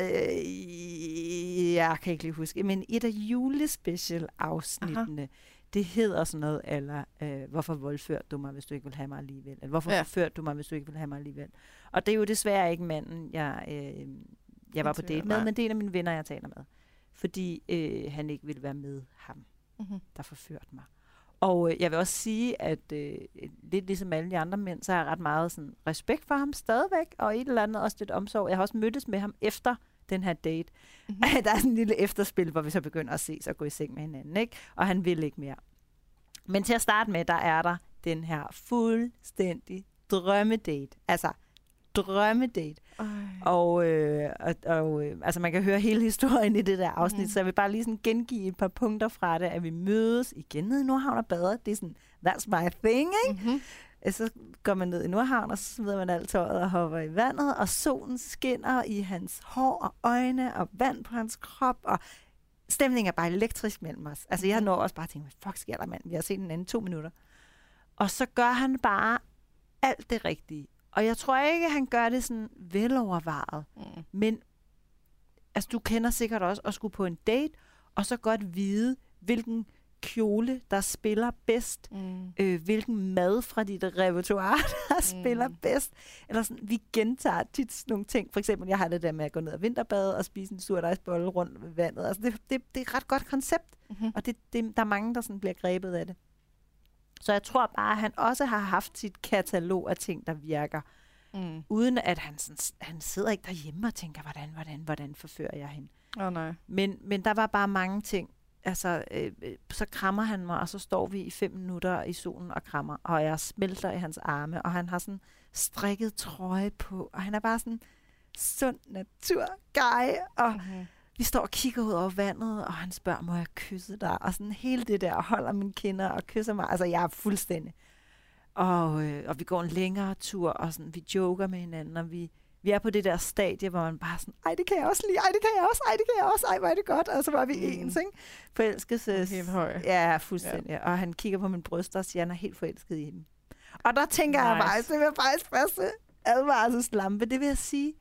øh, jeg kan ikke lige huske, men et af julespecial-afsnittene, det hedder sådan noget, eller øh, hvorfor voldførte du mig, hvis du ikke vil have mig alligevel? Eller hvorfor ja. Forførte du mig, hvis du ikke vil have mig alligevel? Og det er jo desværre ikke manden, jeg, øh, jeg var på date med, men det er en af mine venner, jeg taler med. Fordi øh, han ikke ville være med ham mm-hmm. der forførte mig. Og øh, jeg vil også sige, at øh, lidt ligesom alle de andre mænd, så har jeg ret meget sådan, respekt for ham stadigvæk, og et eller andet også lidt omsorg. Jeg har også mødtes med ham efter den her date. Mhm. der er sådan en lille efterspil, hvor vi så begynder at ses og gå i seng med hinanden, ikke? Og han vil ikke mere. Men til at starte med, der er der den her fuldstændig drømmedate. Altså, drømmedate. Ej. Og, øh, og, og øh, altså man kan høre hele historien i det der afsnit, Mhm. mm. så jeg vil bare lige sådan gengive et par punkter fra det, at vi mødes igen nede i Nordhavn og bader. Det er sådan, that's my thing, ikke? Mm-hmm. Så går man ned i Nordhavn, og så smider man alt tøjet og hopper i vandet, og solen skinner i hans hår og øjne, og vand på hans krop, og stemningen er bare elektrisk mellem os. Altså jeg når også bare at tænke, hvad fuck sker der, mand? Vi har set den anden to minutter. Og så gør han bare alt det rigtige. Og jeg tror ikke, han gør det sådan velovervejet. Mm. Men altså, du kender sikkert også at skulle på en date, og så godt vide, hvilken kjole, der spiller bedst, Mm. øh, hvilken mad fra dit repertoire, der spiller Mm. bedst. Eller sådan, vi gentager tit sådan nogle ting. For eksempel, jeg har det der med at gå ned og vinterbade og spise en surdejsbolle rundt ved vandet. Altså, det, det, det er et ret godt koncept, Mm-hmm. og det, det, der er mange, der sådan bliver grebet af det. Så jeg tror bare, at han også har haft sit katalog af ting, der virker Mm. uden at han, sådan, han sidder ikke derhjemme og tænker, hvordan, hvordan, hvordan forfører jeg hende. Oh, nej. Men, men der var bare mange ting. Altså, øh, øh, så krammer han mig, og så står vi i fem minutter i solen og krammer, og jeg smelter i hans arme, og han har sådan strikket trøje på, og han er bare sådan sund natur guy, og Mm-hmm. Vi står og kigger ud over vandet, og han spørger, må jeg kysse dig? Og sådan hele det der, og holder mine kinder og kysser mig. Altså, jeg er fuldstændig. Og, øh, og vi går en længere tur, og sådan, vi joker med hinanden, og vi, vi er på det der stadie, hvor man bare sådan, ej, det kan jeg også lide, ej, det kan jeg også, ej, det kan jeg også, ej, hvor er det godt. Og så var vi mm. ens, ikke? Forelskelses. Helt høj. Ja, fuldstændig. Ja. Og han kigger på min bryst og siger, han er helt forelsket i hende. Og der tænker nice. jeg faktisk, det vil faktisk første advarselslampe, det vil jeg sige.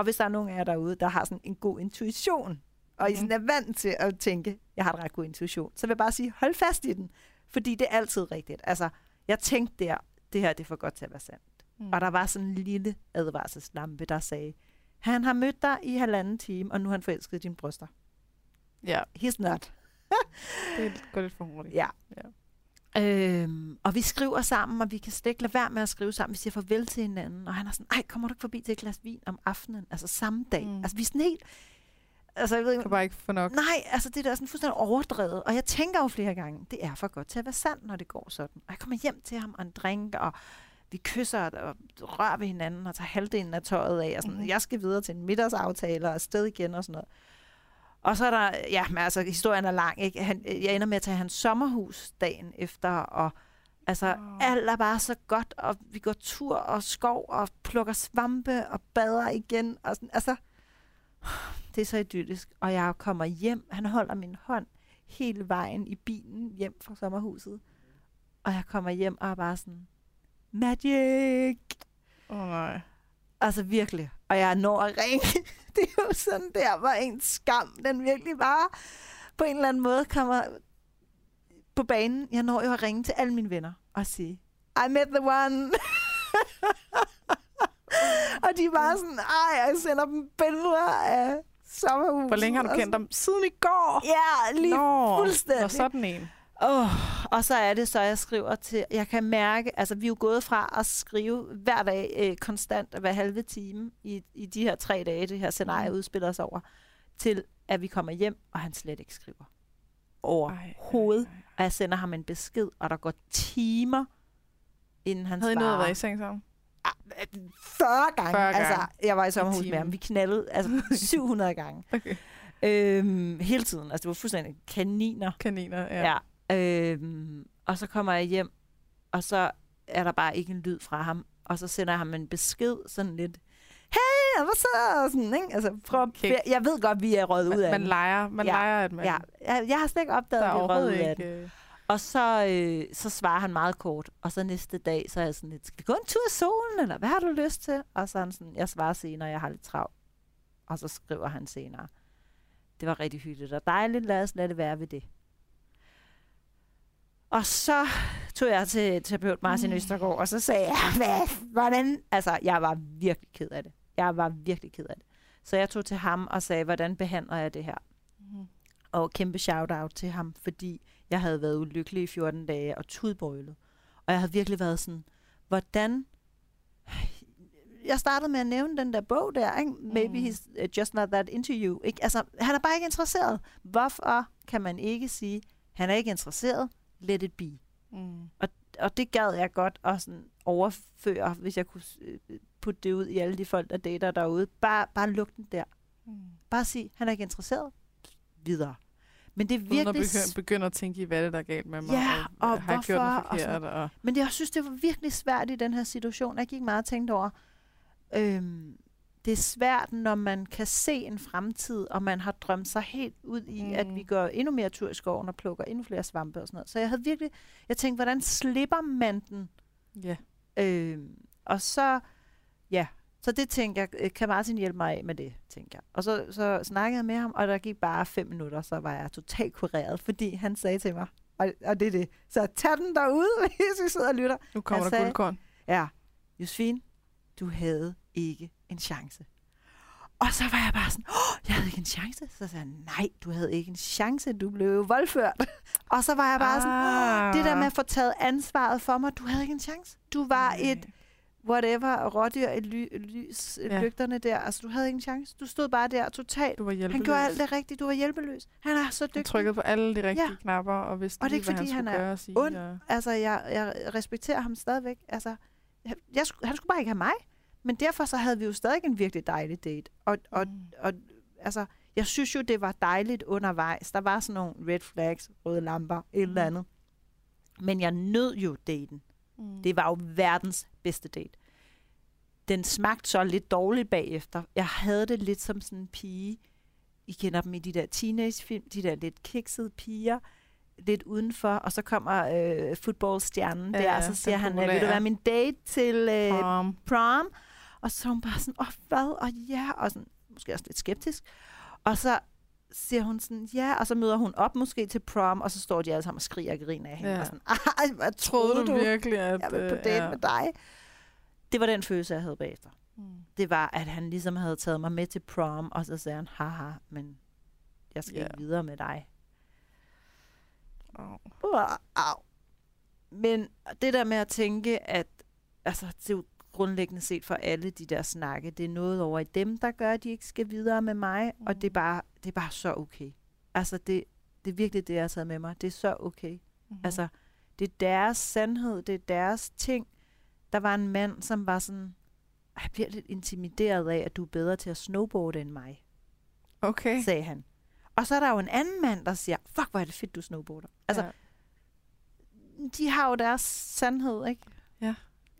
Og hvis der er nogen af jer derude, der har sådan en god intuition, og I sådan er vant til at tænke, jeg har en ret god intuition, så vil jeg bare sige, hold fast i den. Fordi det er altid rigtigt. Altså, jeg tænkte der, det her det er for godt til at være sandt. Mm. Og der var sådan en lille advarselslampe, der sagde, han har mødt dig i halvanden time, og nu har han forelsket i dine bryster. Ja. He's not. det går lidt for hurtigt. Ja. ja. Øhm, og vi skriver sammen, og vi kan slet ikke lade være med at skrive sammen. Vi siger farvel til hinanden, og han er sådan, ej, kommer du ikke forbi til et glas vin om aftenen? Altså samme dag. Mm. Altså vi er sådan helt... Altså, jeg ved ikke, kan bare ikke få nok. Nej, altså det der er sådan fuldstændig overdrevet. Og jeg tænker jo flere gange, det er for godt til at være sandt, når det går sådan. Og jeg kommer hjem til ham og en drink, og vi kysser og rører ved hinanden og tager halvdelen af tøjet af. Og sådan, mm. Jeg skal videre til en middagsaftale og afsted igen og sådan noget. Og så er der, ja, men altså, historien er lang, ikke? Han, jeg ender med at tage hans sommerhus dagen efter, og altså, oh. alt er bare så godt, og vi går tur og skov, og plukker svampe, og bader igen, og sådan, altså, det er så idyllisk. Og jeg kommer hjem, han holder min hånd hele vejen i bilen hjem fra sommerhuset, og jeg kommer hjem og er bare sådan, magic! Åh oh, nej. Altså virkelig. Og jeg når at ringe. det er jo sådan der, hvor en skam, den virkelig bare på en eller anden måde kommer på banen. Jeg når jo at ringe til alle mine venner og sige, I met the one. og de er bare sådan, ej, jeg sender dem billeder af sommerhuset. Hvor længe har du kendt dem? Siden i går? Ja, lige Nå, fuldstændig. Og sådan en. Oh, og så er det så, jeg skriver til, jeg kan mærke, altså vi er jo gået fra at skrive hver dag øh, konstant hver halve time i, i de her tre dage, det her scenarie mm. udspiller sig over, til at vi kommer hjem, og han slet ikke skriver overhovedet. Og jeg sender ham en besked, og der går timer, inden han Havde svarer. Havde I noget at seng sammen? 40 gange. 40 gange. Altså, jeg var i sommerhus med ham. Vi knaldede altså 700 gange. Okay. Øhm, hele tiden. Altså, det var fuldstændig kaniner. Kaniner, ja. ja. Øhm, og så kommer jeg hjem, og så er der bare ikke en lyd fra ham. Og så sender jeg ham en besked, sådan lidt, hey, hvad så? Sådan, ikke? Altså, prøv, okay. jeg ved godt, vi er røget ud af Man leger, man ja, leger, at man... Ja, jeg, jeg har slet ikke opdaget, at vi er røget ud af det. Øh, og så, øh, så svarer han meget kort. Og så næste dag, så er jeg sådan lidt, skal vi gå en tur i solen, eller hvad har du lyst til? Og så han sådan, jeg svarer senere, jeg har lidt travlt. Og så skriver han senere, det var rigtig hyggeligt og dejligt, lad os lade det være ved det. Og så tog jeg til terapeut Martin mm. Østergaard, og så sagde jeg, hvad, hvordan? Altså, jeg var virkelig ked af det. Jeg var virkelig ked af det. Så jeg tog til ham og sagde, hvordan behandler jeg det her? Mm. Og kæmpe shout-out til ham, fordi jeg havde været ulykkelig i 14 dage og tudbrølet. Og jeg havde virkelig været sådan, hvordan... Jeg startede med at nævne den der bog der, ikke? Maybe mm. he's uh, just not that into you. Ikke? Altså, han er bare ikke interesseret. Hvorfor kan man ikke sige, han er ikke interesseret, let it be. Mm. Og, og det gad jeg godt at sådan overføre, hvis jeg kunne øh, putte det ud i alle de folk, der dater derude. Bare, bare luk den der. Mm. Bare sig, han er ikke interesseret. Videre. Men det er virkelig... Uden at begynde, begynde at tænke i, hvad det der er galt med mig, ja, og, og har hvorfor, gjort noget forkert. Og, og... Men det, jeg synes, det var virkelig svært i den her situation. Jeg gik meget og tænkte over, øhm, det er svært, når man kan se en fremtid, og man har drømt sig helt ud i, mm. at vi går endnu mere tur i skoven og plukker endnu flere svampe og sådan noget. Så jeg havde virkelig, jeg tænkte, hvordan slipper man den? Ja. Yeah. Øh, og så, ja, så det tænkte jeg, øh, kan Martin hjælpe mig af med det, tænkte jeg. Og så, så snakkede jeg med ham, og der gik bare fem minutter, så var jeg totalt kureret, fordi han sagde til mig, og, og det er det, så tag den derude, hvis vi sidder og lytter. Nu kommer han der guldkorn. Ja, Josefine, du havde ikke en chance. Og så var jeg bare sådan, åh, jeg havde ikke en chance. Så sagde jeg, nej, du havde ikke en chance, du blev voldført. Og så var jeg bare ah. sådan, det der med at få taget ansvaret for mig, du havde ikke en chance. Du var nej. et whatever, rådyr, et ly, lys, ja. lygterne der. Altså, du havde ikke en chance. Du stod bare der totalt. Du var hjælpeløs. Han gjorde alt det rigtigt. Du var hjælpeløs. Han er så dygtig. Han trykkede på alle de rigtige ja. knapper, og vidste og det er ikke, fordi han, han er ond. Og... Altså, jeg, jeg respekterer ham stadigvæk. Altså, jeg, jeg, han skulle bare ikke have mig. Men derfor så havde vi jo stadig en virkelig dejlig date. Og, og, mm. og altså, jeg synes jo, det var dejligt undervejs. Der var sådan nogle red flags, røde lamper, et eller andet. Men jeg nød jo daten. Mm. Det var jo verdens bedste date. Den smagte så lidt dårligt bagefter. Jeg havde det lidt som sådan en pige. I kender dem i de der teenagefilm, de der lidt kiksede piger, lidt udenfor, og så kommer øh, fodboldstjernen Ja, der, og så siger han, vil du være min date til øh, Prom. prom? Og så er hun bare sådan, åh, hvad? Og ja, og sådan, måske også lidt skeptisk. Og så siger hun sådan, ja, og så møder hun op måske til prom, og så står de alle sammen og skriger og griner af hende. Ja. Og sådan, ej, hvad Troede troede du du? virkelig, at... Jeg vil på øh, date ja. med dig. Det var den følelse, jeg havde bagefter. Mm. Det var, at han ligesom havde taget mig med til prom, og så sagde han, haha, men jeg skal ikke videre med dig. Au. Uh, au. Men det der med at tænke, at altså, det er jo grundlæggende set for alle de der snakke, det er noget over i dem, der gør, at de ikke skal videre med mig, mm. og det er, bare, det er bare så okay. Altså, det, det er virkelig det, jeg har taget med mig. Det er så okay. Mm-hmm. Altså, det er deres sandhed, det er deres ting. Der var en mand, som var sådan, "Ej, jeg bliver lidt intimideret af, at du er bedre til at snowboarde end mig, okay. sagde han. Og så er der jo en anden mand, der siger, fuck, hvor er det fedt, du snowboarder. Altså, ja. de har jo deres sandhed, ikke?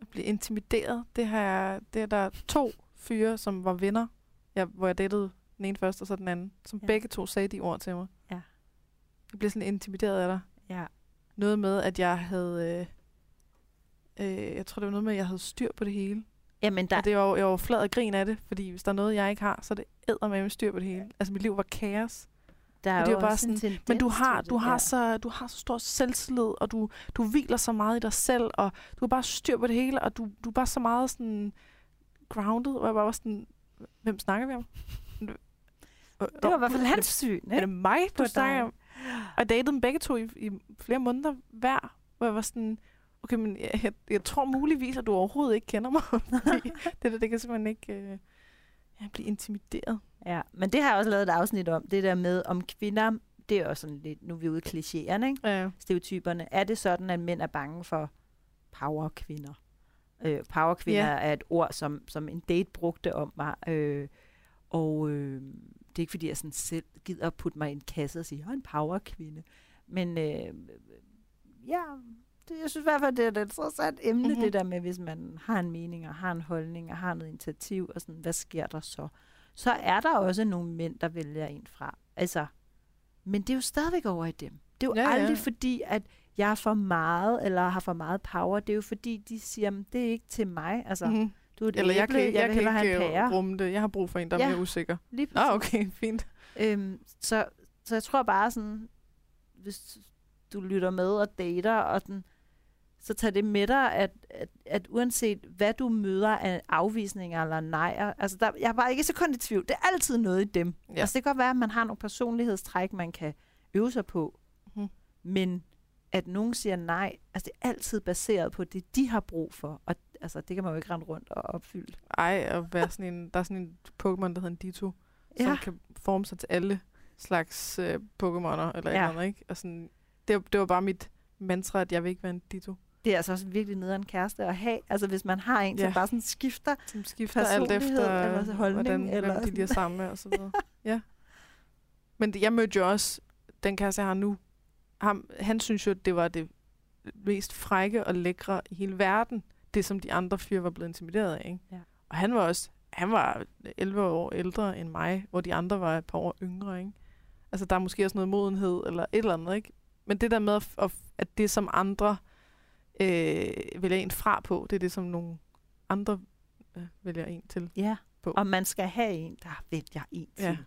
At blive intimideret, det, har jeg, det er der to fyre, som var venner, jeg, hvor jeg datede den ene først, og så den anden, som Ja. ja. begge to sagde de ord til mig. Ja. Jeg blev sådan intimideret af dig. Ja. Noget med, at jeg havde... Øh, øh, jeg tror, det var noget med, at jeg havde styr på det hele. Jamen, der, Og det var, jeg var flad og grin af det, fordi hvis der er noget, jeg ikke har, så er det æder med styr på det hele. Altså, mit liv var kaos. Der er og det er jo bare sådan, tendens Men du har, du har, så, du har så stor selvtillid, og du, du hviler så meget i dig selv, og du har bare styr på det hele, og du, du er bare så meget sådan grounded, og jeg bare var sådan, hvem snakker vi om? Det var i hvert fald Er hans det- syn, Er ikke? det mig, du snakker om? Og datede dem begge to i, i flere måneder hver, hvor jeg var sådan, okay, men jeg, jeg, jeg tror muligvis, at du overhovedet ikke kender mig. det der, det kan simpelthen ikke øh, ja, blive intimideret. Ja, men det har jeg også lavet et afsnit om. Det der med, om kvinder, det er også sådan lidt, nu er vi ude i klichéerne, ikke? Ja. stereotyperne. Er det sådan, at mænd er bange for powerkvinder? Øh, powerkvinder Ja. er et ord, som, som en date brugte om mig. Øh, og øh, det er ikke, fordi jeg sådan selv gider at putte mig i en kasse og sige, jeg er en powerkvinde. Men øh, ja, det, jeg synes i hvert fald, det er et interessant emne, Mhm. mm-hmm. det der med, hvis man har en mening og har en holdning og har noget initiativ, og sådan, hvad sker der så? Så er der også nogle mænd, der vælger en fra. Altså, men det er jo stadigvæk over i dem. Det er jo Ja, ja, ja. aldrig fordi, at jeg er for meget, eller har for meget power. Det er jo fordi, de siger, "Men det er ikke til mig. Altså, mm-hmm. Du er et Eller jeg æble, kan, ikke- jeg, jeg vil kan have en ikke pære. øh, rumme det. Jeg har brug for en, der er Ja. mere usikker. Lige præcis. okay, fint. Øhm, så, så jeg tror bare sådan, hvis du lytter med og dater, og den, så tag det med dig, at, at, at uanset hvad du møder af afvisninger eller nejer, altså der, jeg er bare ikke så kun i tvivl. Det er altid noget i dem. Ja. Altså det kan godt være, at man har nogle personlighedstræk, man kan øve sig på, Mhm. men at nogen siger nej, altså det er altid baseret på det, de har brug for. Og altså, det kan man jo ikke rende rundt og opfylde. Ej, at være sådan en, der er sådan en Pokémon, der hedder en Ditto, som Ja. kan forme sig til alle slags øh, Pokémoner, eller ja. Eller andet, ikke? Og sådan, det, det var bare mit mantra, at jeg vil ikke være en Ditto. Det er altså også virkelig nederen kæreste at have. Altså hvis man har en, Ja. som bare sådan skifter, Som skifter alt efter, eller holdning, hvordan, eller hvem de lige er sammen med, og så videre. ja. Men det, jeg mødte jo også, den kæreste, jeg har nu, ham, han synes jo, det var det mest frække og lækre i hele verden, det som de andre fyre var blevet intimideret af. Ikke? Ja. Og han var også, han var 11 år ældre end mig, hvor de andre var et par år yngre. Ikke? Altså der er måske også noget modenhed, eller et eller andet, ikke? Men det der med, at, at- at det som andre øh, vælger en fra på, det er det, som nogle andre øh, vælger en til. ja, På. og man skal have en, der vælger en til. Ja.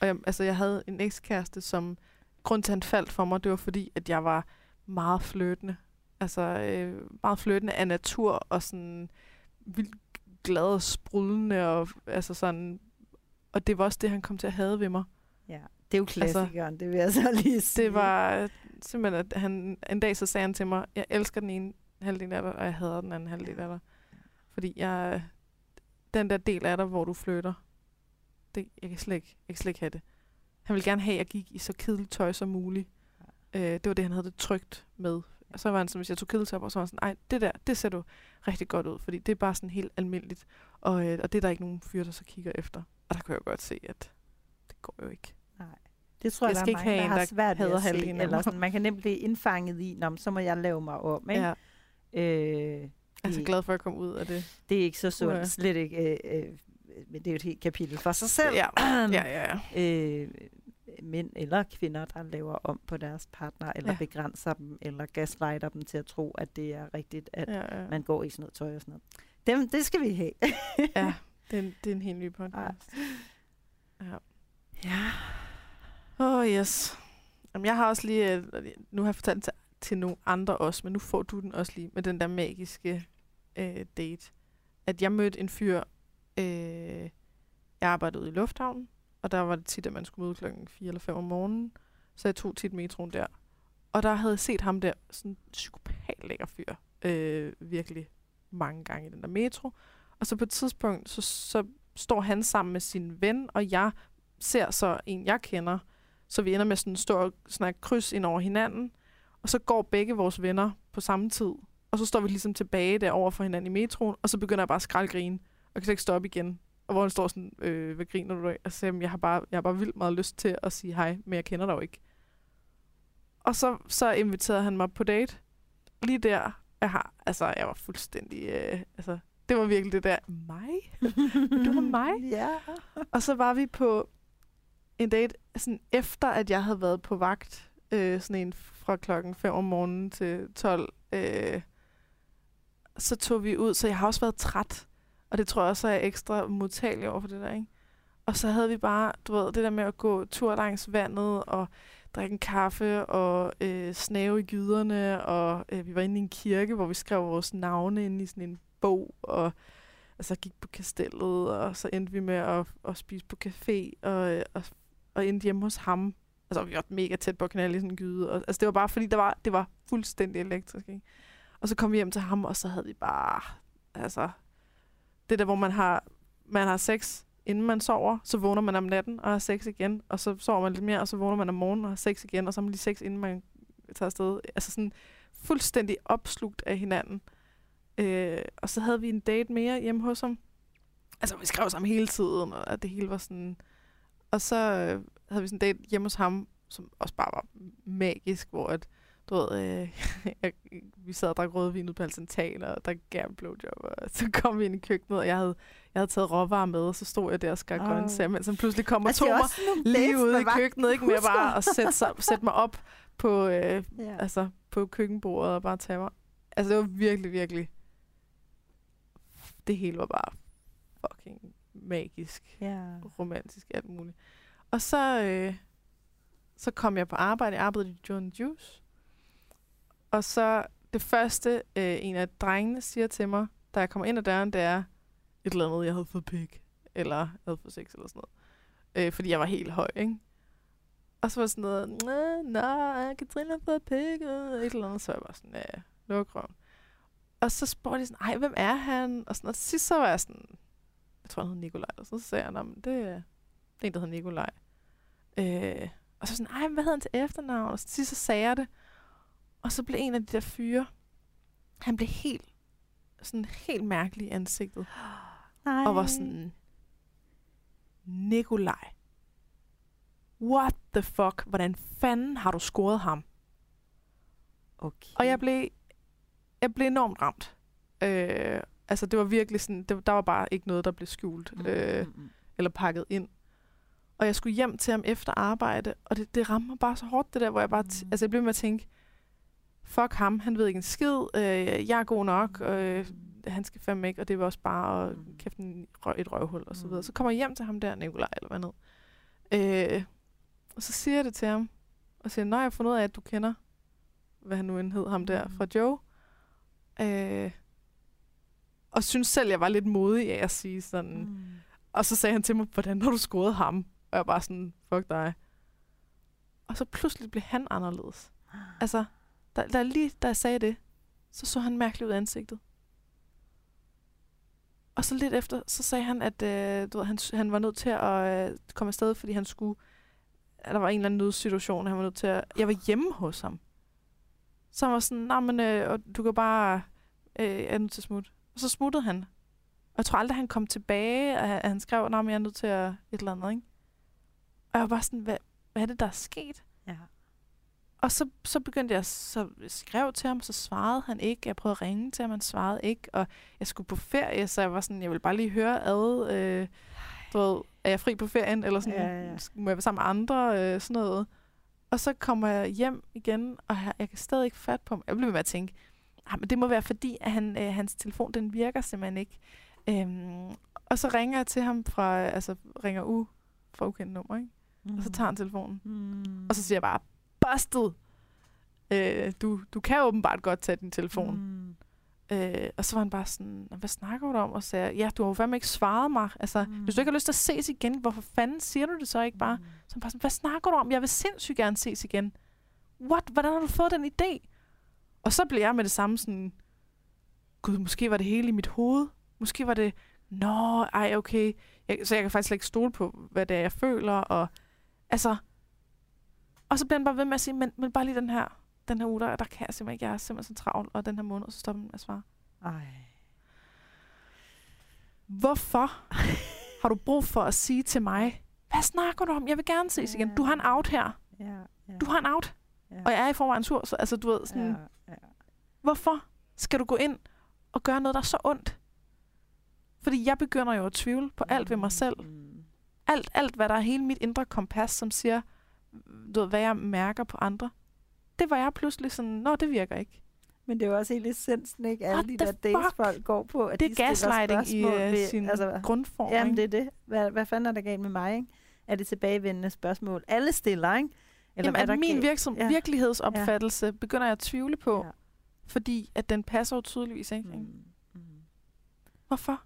Og jeg, altså, jeg havde en ekskæreste, som grund til, at han faldt for mig, det var fordi, at jeg var meget flirtende. Altså øh, meget flirtende af natur, og sådan vildt glad og sprudlende, og altså sådan... Og det var også det, han kom til at have ved mig. ja. Det er jo klassikeren, altså, det vil jeg så lige sige. Det var simpelthen, at han, en dag så sagde han til mig, jeg elsker den ene halvdel af dig, og jeg hader den anden halvdel af dig. Fordi jeg, den der del af dig, hvor du flytter, det, jeg, kan slet ikke, jeg kan slet ikke have det. Han ville gerne have, at jeg gik i så kedeligt tøj som muligt. Øh, det var det, han havde det trygt med. Og så var han sådan, hvis jeg tog kedeligt tøj på, så var han sådan, ej, det der, det ser du rigtig godt ud, fordi det er bare sådan helt almindeligt. Og, øh, og det er der ikke nogen fyre, der så kigger efter. Og der kunne jeg godt se, at går jo ikke. Det tror jeg, Jeg skal der er ikke mange, have der en, har der svært ved at se. Eller sådan, man kan nemt blive indfanget i, Nå, så må jeg lave mig om. Ikke? Ja. Øh, Jeg er så glad for at komme ud af det. det er ikke så sundt. Uha. Slet ikke. Øh, øh, men det er jo et helt kapitel for sig selv. Ja, ja, ja. ja. øh, mænd eller kvinder, der laver om på deres partner, eller Ja. ja. begrænser dem, eller gaslighter dem til at tro, at det er rigtigt, at ja. ja, ja. man går i sådan noget tøj og sådan noget. Dem, det skal vi have. ja det, er en, det er en helt ny podcast. Ja. ja. Åh, oh, yes. Jamen, jeg har også lige... Øh, nu har jeg fortalt til, til nogle andre også, men nu får du den også lige med den der magiske øh, date. At jeg mødte en fyr... Øh, jeg arbejdede ude i lufthavnen, og der var det tit, at man skulle møde klokken 4 eller 5 om morgenen. Så jeg tog tit metroen der. Og der havde jeg set ham der, sådan en psykopat lækker fyr. Øh, virkelig mange gange i den der metro. Og så på et tidspunkt, så, så står han sammen med sin ven, og jeg ser så en, jeg kender. Så vi ender med sådan at stå og snakke kryds ind over hinanden. Og så går begge vores venner på samme tid. Og så står vi ligesom tilbage der over for hinanden i metroen, og så begynder jeg bare at skraldgrine. Og kan slet ikke stoppe igen. Og hvor han står sådan, øh, hvad griner du af? Og så siger jeg, har bare, jeg har bare vildt meget lyst til at sige hej, men jeg kender dig jo ikke. Og så, så inviterede han mig på date. Lige der, jeg har, altså jeg var fuldstændig, øh, altså det var virkelig det der, mig? Du have mig? Ja. Og så var vi på en date, sådan efter at jeg havde været på vagt, øh, sådan en fra klokken 5 om morgenen til 12, øh, så tog vi ud, så jeg har også været træt, og det tror jeg også, at jeg er ekstra modtagelig over for det der, ikke? Og så havde vi bare, du ved, det der med at gå tur langs vandet, og drikke en kaffe, og øh, snave i gyderne, og øh, vi var inde i en kirke, hvor vi skrev vores navne ind i sådan en bog, og altså gik på kastellet, og så endte vi med at, at spise på café, og, øh, og, og endte hjemme hos ham. Altså, vi var mega tæt på at knalde i sådan en gyde. Og, altså, det var bare, fordi der var, det var fuldstændig elektrisk, ikke? Og så kom vi hjem til ham, og så havde vi bare, altså, det der, hvor man har, man har sex, inden man sover, så vågner man om natten og har sex igen, og så sover man lidt mere, og så vågner man om morgenen og har sex igen, og så har man lige sex, inden man tager afsted. Altså sådan fuldstændig opslugt af hinanden. Øh, og så havde vi en date mere hjemme hos ham. Altså, vi skrev sammen hele tiden, og det hele var sådan... Og så øh, havde vi sådan en date hjemme hos ham, som også bare var magisk, hvor at, du ved, øh, jeg, vi sad og drak rødvin ud på Alcental, og der gav en blowjob, og så kom vi ind i køkkenet, og jeg havde, jeg havde taget råvarer med, og så stod jeg der og skar oh. grøntsager, mens han pludselig kom og Altså, tog det er mig lige ude i køkkenet, ikke mere bare at sætte, sig, sætte mig op på, øh, Ja. altså, på køkkenbordet og bare tage mig. Altså, det var virkelig, virkelig... Det hele var bare fucking magisk, ja. romantisk, alt muligt. Og så, øh, så kom jeg på arbejde. Jeg arbejdede i John Juice. Og så det første, øh, en af drengene siger til mig, da jeg kommer ind ad døren, det er et eller andet, jeg havde fået pik. Eller jeg havde fået sex eller sådan noget. Øh, fordi jeg var helt høj, ikke? Og så var sådan noget, nej, nej, Katrine har fået pik, et eller andet. Så jeg var sådan, ja, luk røven. Og så spurgte de sådan, ej, hvem er han? Og sådan, og sidst så var jeg sådan, tror, han hed Nikolaj. Og så sagde jeg, "Nå, men det, er- det er en, der hedder Nikolaj. Øh, og så sådan, ej, hvad hedder han til efternavn? Og så til sidst så sagde jeg det. Og så blev en af de der fyre, han blev helt, sådan helt mærkelig i ansigtet. Nej. Og var sådan, Nikolaj. What the fuck? Hvordan fanden har du scoret ham? Okay. Og jeg blev, jeg blev enormt ramt. Øh, altså, det var virkelig sådan, det, der var bare ikke noget, der blev skjult Mm, øh, mm, mm. eller pakket ind. Og jeg skulle hjem til ham efter arbejde, og det, det ramte mig bare så hårdt, det der, hvor jeg bare, t- Mm. altså jeg blev med at tænke, fuck ham, han ved ikke en skid, øh, jeg er god nok, øh, han skal fandme ikke, og det var også bare at Mm. en et røvhul, og så videre. Mm. Så kommer jeg hjem til ham der, Nikolaj, eller hvad ned. Øh, og så siger jeg det til ham, og siger, når jeg har fundet ud af, at du kender, hvad han nu end hed, ham der Mm. fra Joe, øh, og synes selv, jeg var lidt modig af at sige sådan, Mm. og så sagde han til mig, hvordan har du scoret ham? Og jeg var bare sådan, fuck dig. Og så pludselig blev han anderledes. Altså, der, der lige da jeg sagde det, så så han mærkeligt ud i ansigtet. Og så lidt efter, så sagde han, at øh, du ved, han, han var nødt til at øh, komme afsted, fordi han skulle... Der var en eller anden nødsituation, han var nødt til at... Jeg var hjemme hos ham. Så han var sådan, nej, men øh, og du kan bare... Øh, jeg er nødt til at smutte. Og så smuttede han. Og jeg tror aldrig, han kom tilbage, at han- at skrev, men jeg er nødt til at et eller andet, ikke? Og jeg var bare sådan, hvad, hvad er det, der er sket? Ja. Og så, så begyndte jeg, så skrev til ham, så svarede han ikke. Jeg prøvede at ringe til ham, han svarede ikke. Og jeg skulle på ferie, så jeg var sådan, jeg ville bare lige høre ad, øh, du ved, er jeg fri på ferien, eller sådan, Ja, ja. må jeg være sammen med andre, øh, sådan noget. Og så kommer jeg hjem igen, og jeg, jeg kan stadig ikke fat på ham. Jeg blev ved med at tænke, ah, men det må være fordi, at han, øh, hans telefon, den virker simpelthen ikke. Øhm, og så ringer jeg til ham fra, altså ringer u fra ukendt nummer, ikke? Mm. Og så tager han telefonen. Mm. Og så siger jeg bare, busted! Øh, du, du kan åbenbart godt tage din telefon. Mm. Mm. Øh, og så var han bare sådan, "Nå, hvad snakker du om? Og sagde ja, du har jo fandme ikke svaret mig. Altså, mm. Mm. hvis du ikke har lyst til at ses igen, hvorfor fanden siger du det så ikke bare? Mm. Så han bare sådan, hvad snakker du om? Jeg vil sindssygt gerne ses igen. What? Hvordan har du fået den idé? Og så blev jeg med det samme sådan, gud, måske var det hele i mit hoved. Måske var det, nå, ej, okay. Jeg, så jeg kan faktisk slet ikke stole på, hvad det er, jeg føler. Og, altså, og så bliver han bare ved med at sige, men, men bare lige den her, den her uge, der, der kan jeg simpelthen ikke, jeg er simpelthen så travl, og den her måned, så stopper han med at svare. Ej. Hvorfor har du brug for at sige til mig, hvad snakker du om? Jeg vil gerne ses igen. Du har en out her. Ja, ja. Du har en out. Ja. Og jeg er i forvejen sur. Så, altså, du ved, sådan, Ja, ja. hvorfor skal du gå ind og gøre noget, der er så ondt? Fordi jeg begynder jo at tvivle på alt ved mig selv. Mm. Alt, alt, hvad der er hele mit indre kompas, som siger, du ved, hvad jeg mærker på andre. Det var jeg pludselig sådan, nå, det virker ikke. Men det er jo også helt essensen, ikke? Alle What de der dates, folk går på, at Det de er gaslighting i øh, ved- sin altså, grundform. Jamen, ikke? det er det. Hvad, hvad fanden er der galt med mig, ikke? Er det tilbagevendende spørgsmål? Alle stiller, ikke? Eller Jamen, hvad at min virksom, Ja. ja. virkelighedsopfattelse ja. begynder jeg at tvivle på, Ja. fordi at den passer jo tydeligvis ikke. Mm. Mm. Hvorfor?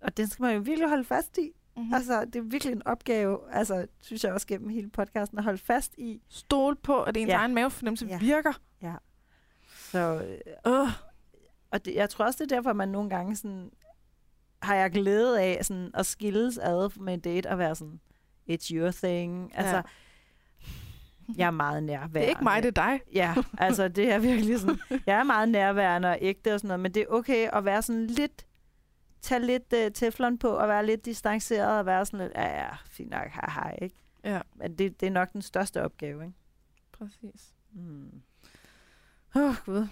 Og den skal man jo virkelig holde fast i. Mm-hmm. Mm. Altså, det er virkelig en opgave, altså, synes jeg også gennem hele podcasten, at holde fast i. Stole på, at ens Ja. ja. egen mavefornemmelse Ja. ja. virker. Så, øh, og det, jeg tror også, det er derfor, man nogle gange sådan, har jeg glæde af sådan, at skilles ad med en date og være sådan, it's your thing. Altså, Ja. Jeg er meget nærværende. Det er ikke mig, det er dig. Ja, altså det er virkelig sådan, jeg er meget nærværende og ægte og sådan noget, men det er okay at være sådan lidt, tage lidt uh, teflon på og være lidt distanceret og være sådan lidt, ja, ja, fint nok, hej, hej, ikke? Ja, Men det, det er nok den største opgave, ikke? præcis. Mm. Åh, oh, Gud.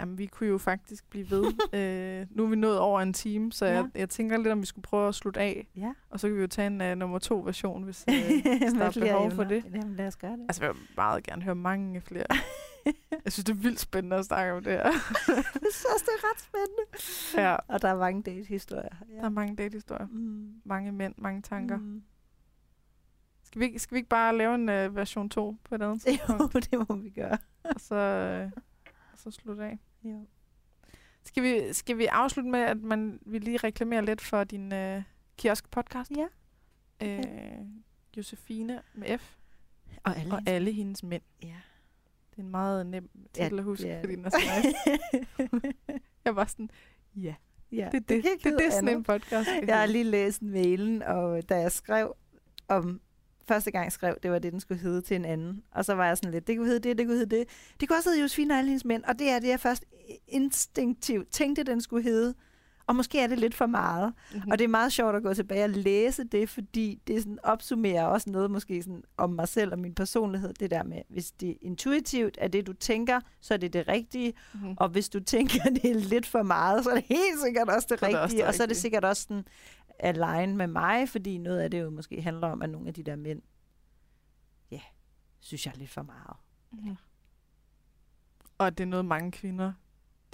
Jamen, vi kunne jo faktisk blive ved. øh, nu er vi nået over en time, så Ja. jeg, jeg tænker lidt, om vi skulle prøve at slutte af. Ja. Og så kan vi jo tage en uh, nummer to version, hvis, uh, hvis der er behov for emner. det. Jamen, lad os gøre det. Altså, jeg vil meget gerne høre mange flere. jeg synes, det er vildt spændende at snakke om det her. jeg synes også, det er ret spændende. ja, Og der er mange date-historier. der er mange date-historier. Mm. Mange mænd, mange tanker. Mm. Skal, vi, ikke- skal vi ikke bare lave en uh, version 2 på et andet tidspunkt? Jo, det må vi gøre. og så, øh, og så slutte af? Jo. Skal vi, skal vi afslutte med, at man vil lige reklamere lidt for din øh, kiosk-podcast? Ja. Øh, Josefine med F Og alle. og alle hendes mænd. Ja. Det er en meget nem titel at huske, er fordi den er så. Jeg var sådan, ja, ja. det er det, det, det, det, er sådan en podcast. Jeg har lige læst mailen, og da jeg skrev om første gang skrev, det var det, den skulle hedde til en anden. Og så var jeg sådan lidt, det kunne hedde det, det kunne hedde det. Det kunne også hedde Josefine og alle hendes mænd, og det er det, jeg først instinktivt tænkte, den skulle hedde. Og måske er det lidt for meget. Mhm. Og det er meget sjovt at gå tilbage og læse det, fordi det sådan opsummerer også noget måske sådan om mig selv og min personlighed. Det der med, hvis det intuitivt er det, du tænker, så er det det rigtige. Mhm. Og hvis du tænker, det er lidt for meget, så er det helt sikkert også det er det rigtige. og så er det rigtige. sikkert også sådan align med mig, fordi noget af det jo måske handler om, at nogle af de der mænd, ja, synes jeg er lidt for meget. Mhm. Og det er noget, mange kvinder,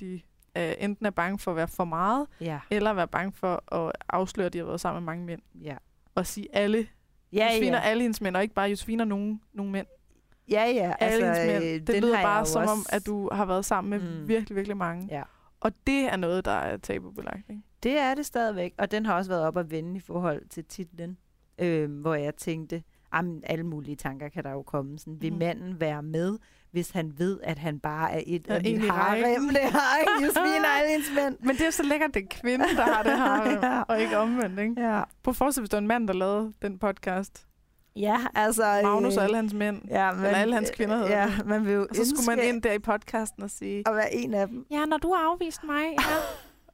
de øh, enten er bange for at være for meget, Ja, eller være bange for at afsløre, at de har været sammen med mange mænd. ja. Og sige alle, Ja, Josefine ja. alle hendes mænd, og ikke bare Josefine og nogen, nogen mænd. Ja, ja. Alle Altså, hendes øh, mænd. Det den lyder bare som om, også- at du har været sammen med Mm. mm. virkelig, virkelig mange. Ja. Og det er noget, der er tabubelagt. Ikke? Det er det stadigvæk, og den har også været op at vende i forhold til titlen, øh, hvor jeg tænkte, jamen, alle mulige tanker kan der jo komme. Sådan, vil Mhm. manden være med, hvis han ved, at han bare er et Ja, af rækken. harem? Det har ikke og alle hendes mænd. Men det er så lækkert, det er kvinden, der har det her, Ja. og ikke omvendt. Ikke? Ja, På forestille, hvis det var en mand, der lavede den podcast. ja altså... Magnus og øh, alle hans mænd. Ja, men, alle hans kvinder hedder Ja, man vil jo Og så skulle man ind der i podcasten og sige, at være en af dem. ja, når du har afvist mig, ja.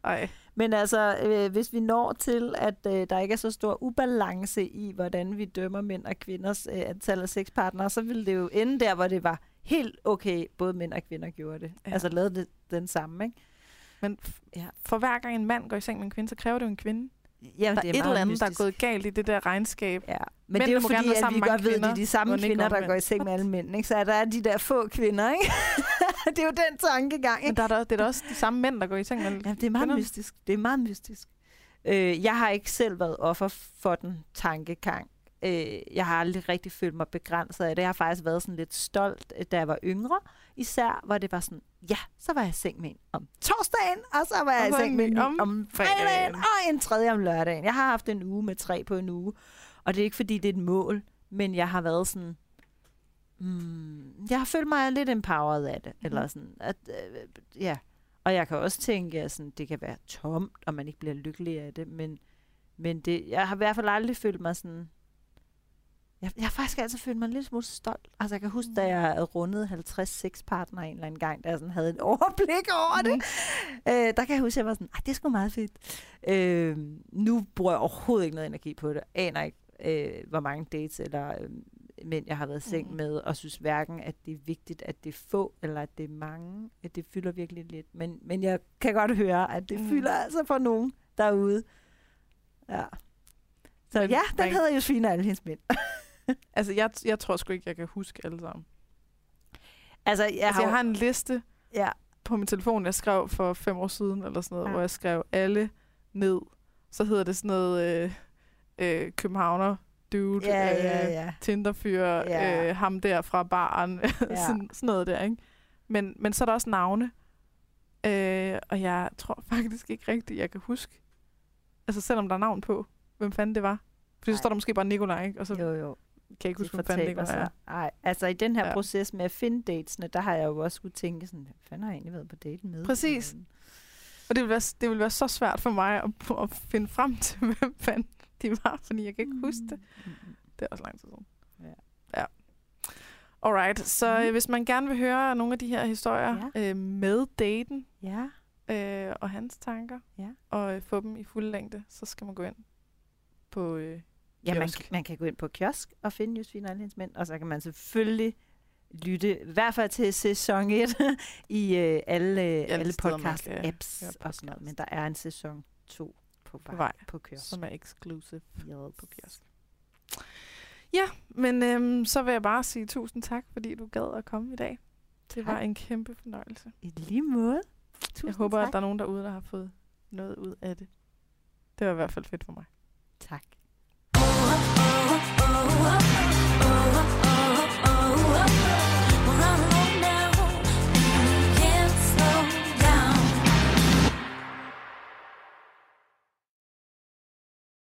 Ej, Men altså, øh, hvis vi når til, at øh, der ikke er så stor ubalance i, hvordan vi dømmer mænd og kvinders øh, antal af sexpartnere, så ville det jo ende der, hvor det var helt okay, både mænd og kvinder gjorde det. Ja. Altså lavede det den samme, ikke? Men Ja. for hver gang en mand går i seng med en kvinde, så kræver det jo en kvinde. Jamen, der er, et meget eller andet, der er mystisk. gået galt i det der regnskab. Ja, men Mændene det er jo fordi, at vi godt ved, at det er de samme kvinder, der går i seng med alle mænd. Ikke? Så der er de der få kvinder, ikke? det er jo den tankegang, Men ikke? der er, der, det er da også de samme mænd, der går i seng med Ja, det er meget kvinder. mystisk. Det er meget mystisk. Øh, jeg har ikke selv været offer for den tankegang. Øh, jeg har aldrig rigtig følt mig begrænset af det. Jeg har faktisk været sådan lidt stolt, øh, da jeg var yngre. Især, hvor det var sådan, ja, så var jeg i seng med en om torsdagen, og så var jeg i seng en med en om om fredagen. og en tredje om lørdagen. Jeg har haft en uge med tre på en uge, og det er ikke fordi, det er et mål, men jeg har været sådan, mm, jeg har følt mig lidt empowered af det, eller sådan, at, øh, ja. Og jeg kan også tænke, at sådan, det kan være tomt, og man ikke bliver lykkelig af det, men, men det, jeg har i hvert fald aldrig følt mig sådan... Jeg, jeg har faktisk altid følt mig en lille smule stolt. Altså, jeg kan huske, da jeg havde rundet 50 sexpartnere en eller anden gang, da jeg sådan havde et overblik over det. Øh, der kan jeg huske, at jeg var sådan, det er sgu meget fedt. Øh, nu bruger jeg overhovedet ikke noget energi på det. Aner ikke, øh, hvor mange dates eller øh, mænd, jeg har været i seng Mm. med, og synes hverken, at det er vigtigt, at det er få, eller at det er mange. At det fylder virkelig lidt. Men, men jeg kan godt høre, at det Mm. mm. fylder altså for nogen derude. Ja. Så Men ja, den ikke- hedder Josefine og alle hendes mænd. Altså, jeg, jeg tror sgu ikke, jeg kan huske alle sammen. altså, jeg, altså, har, jeg har en liste ja, på min telefon, jeg skrev for fem år siden, eller sådan noget, ja. Ja. hvor jeg skrev alle ned. Så hedder det sådan noget øh, øh, Københavner dude, ja, øh, ja, ja. Tinderfyr, Ja. øh, ham der fra baren, ja. sådan, sådan noget der, ikke? Men, men så er der også navne, øh, og jeg tror faktisk ikke rigtigt, jeg kan huske, altså selvom der er navn på, hvem fanden det var. Fordi så står der måske bare Nikolaj, ikke? Og så Jo, jo. Kan ikke huske, hvem fanden fortaber Nikolaj er. sig. Ej, altså i den her Ja. proces med at finde datesene, der har jeg jo også skulle tænke sådan, hvad fanden har jeg egentlig været på date med? Præcis. Øhm, Og det vil, være, det vil være så svært for mig at, at finde frem til, hvem fanden de var, fordi jeg kan ikke huske det. Mm, mm. Det er også lang tid siden. Ja. ja. Alright, så øh, hvis man gerne vil høre nogle af de her historier ja. øh, med daten Ja, øh, og hans tanker, Ja. og øh, få dem i fuld længde, så skal man gå ind på øh, ja man, man kan gå ind på kiosk og finde Josefine og alle hendes mænd, og så kan man selvfølgelig lytte, i hvert fald til sæson 1 i øh, alle, alle steder, man podcast-apps kan og høre sådan noget. Men der er en sæson 2 på, på vej, på kiosk. som er exclusive Yes. på kiosk. Ja, men øhm, så vil jeg bare sige tusind tak, fordi du gad at komme i dag. Det var Tak. en kæmpe fornøjelse. I lige måde. Tusind Jeg håber, tak. at der er nogen derude, der har fået noget ud af det. Det var i hvert fald fedt for mig. Tak.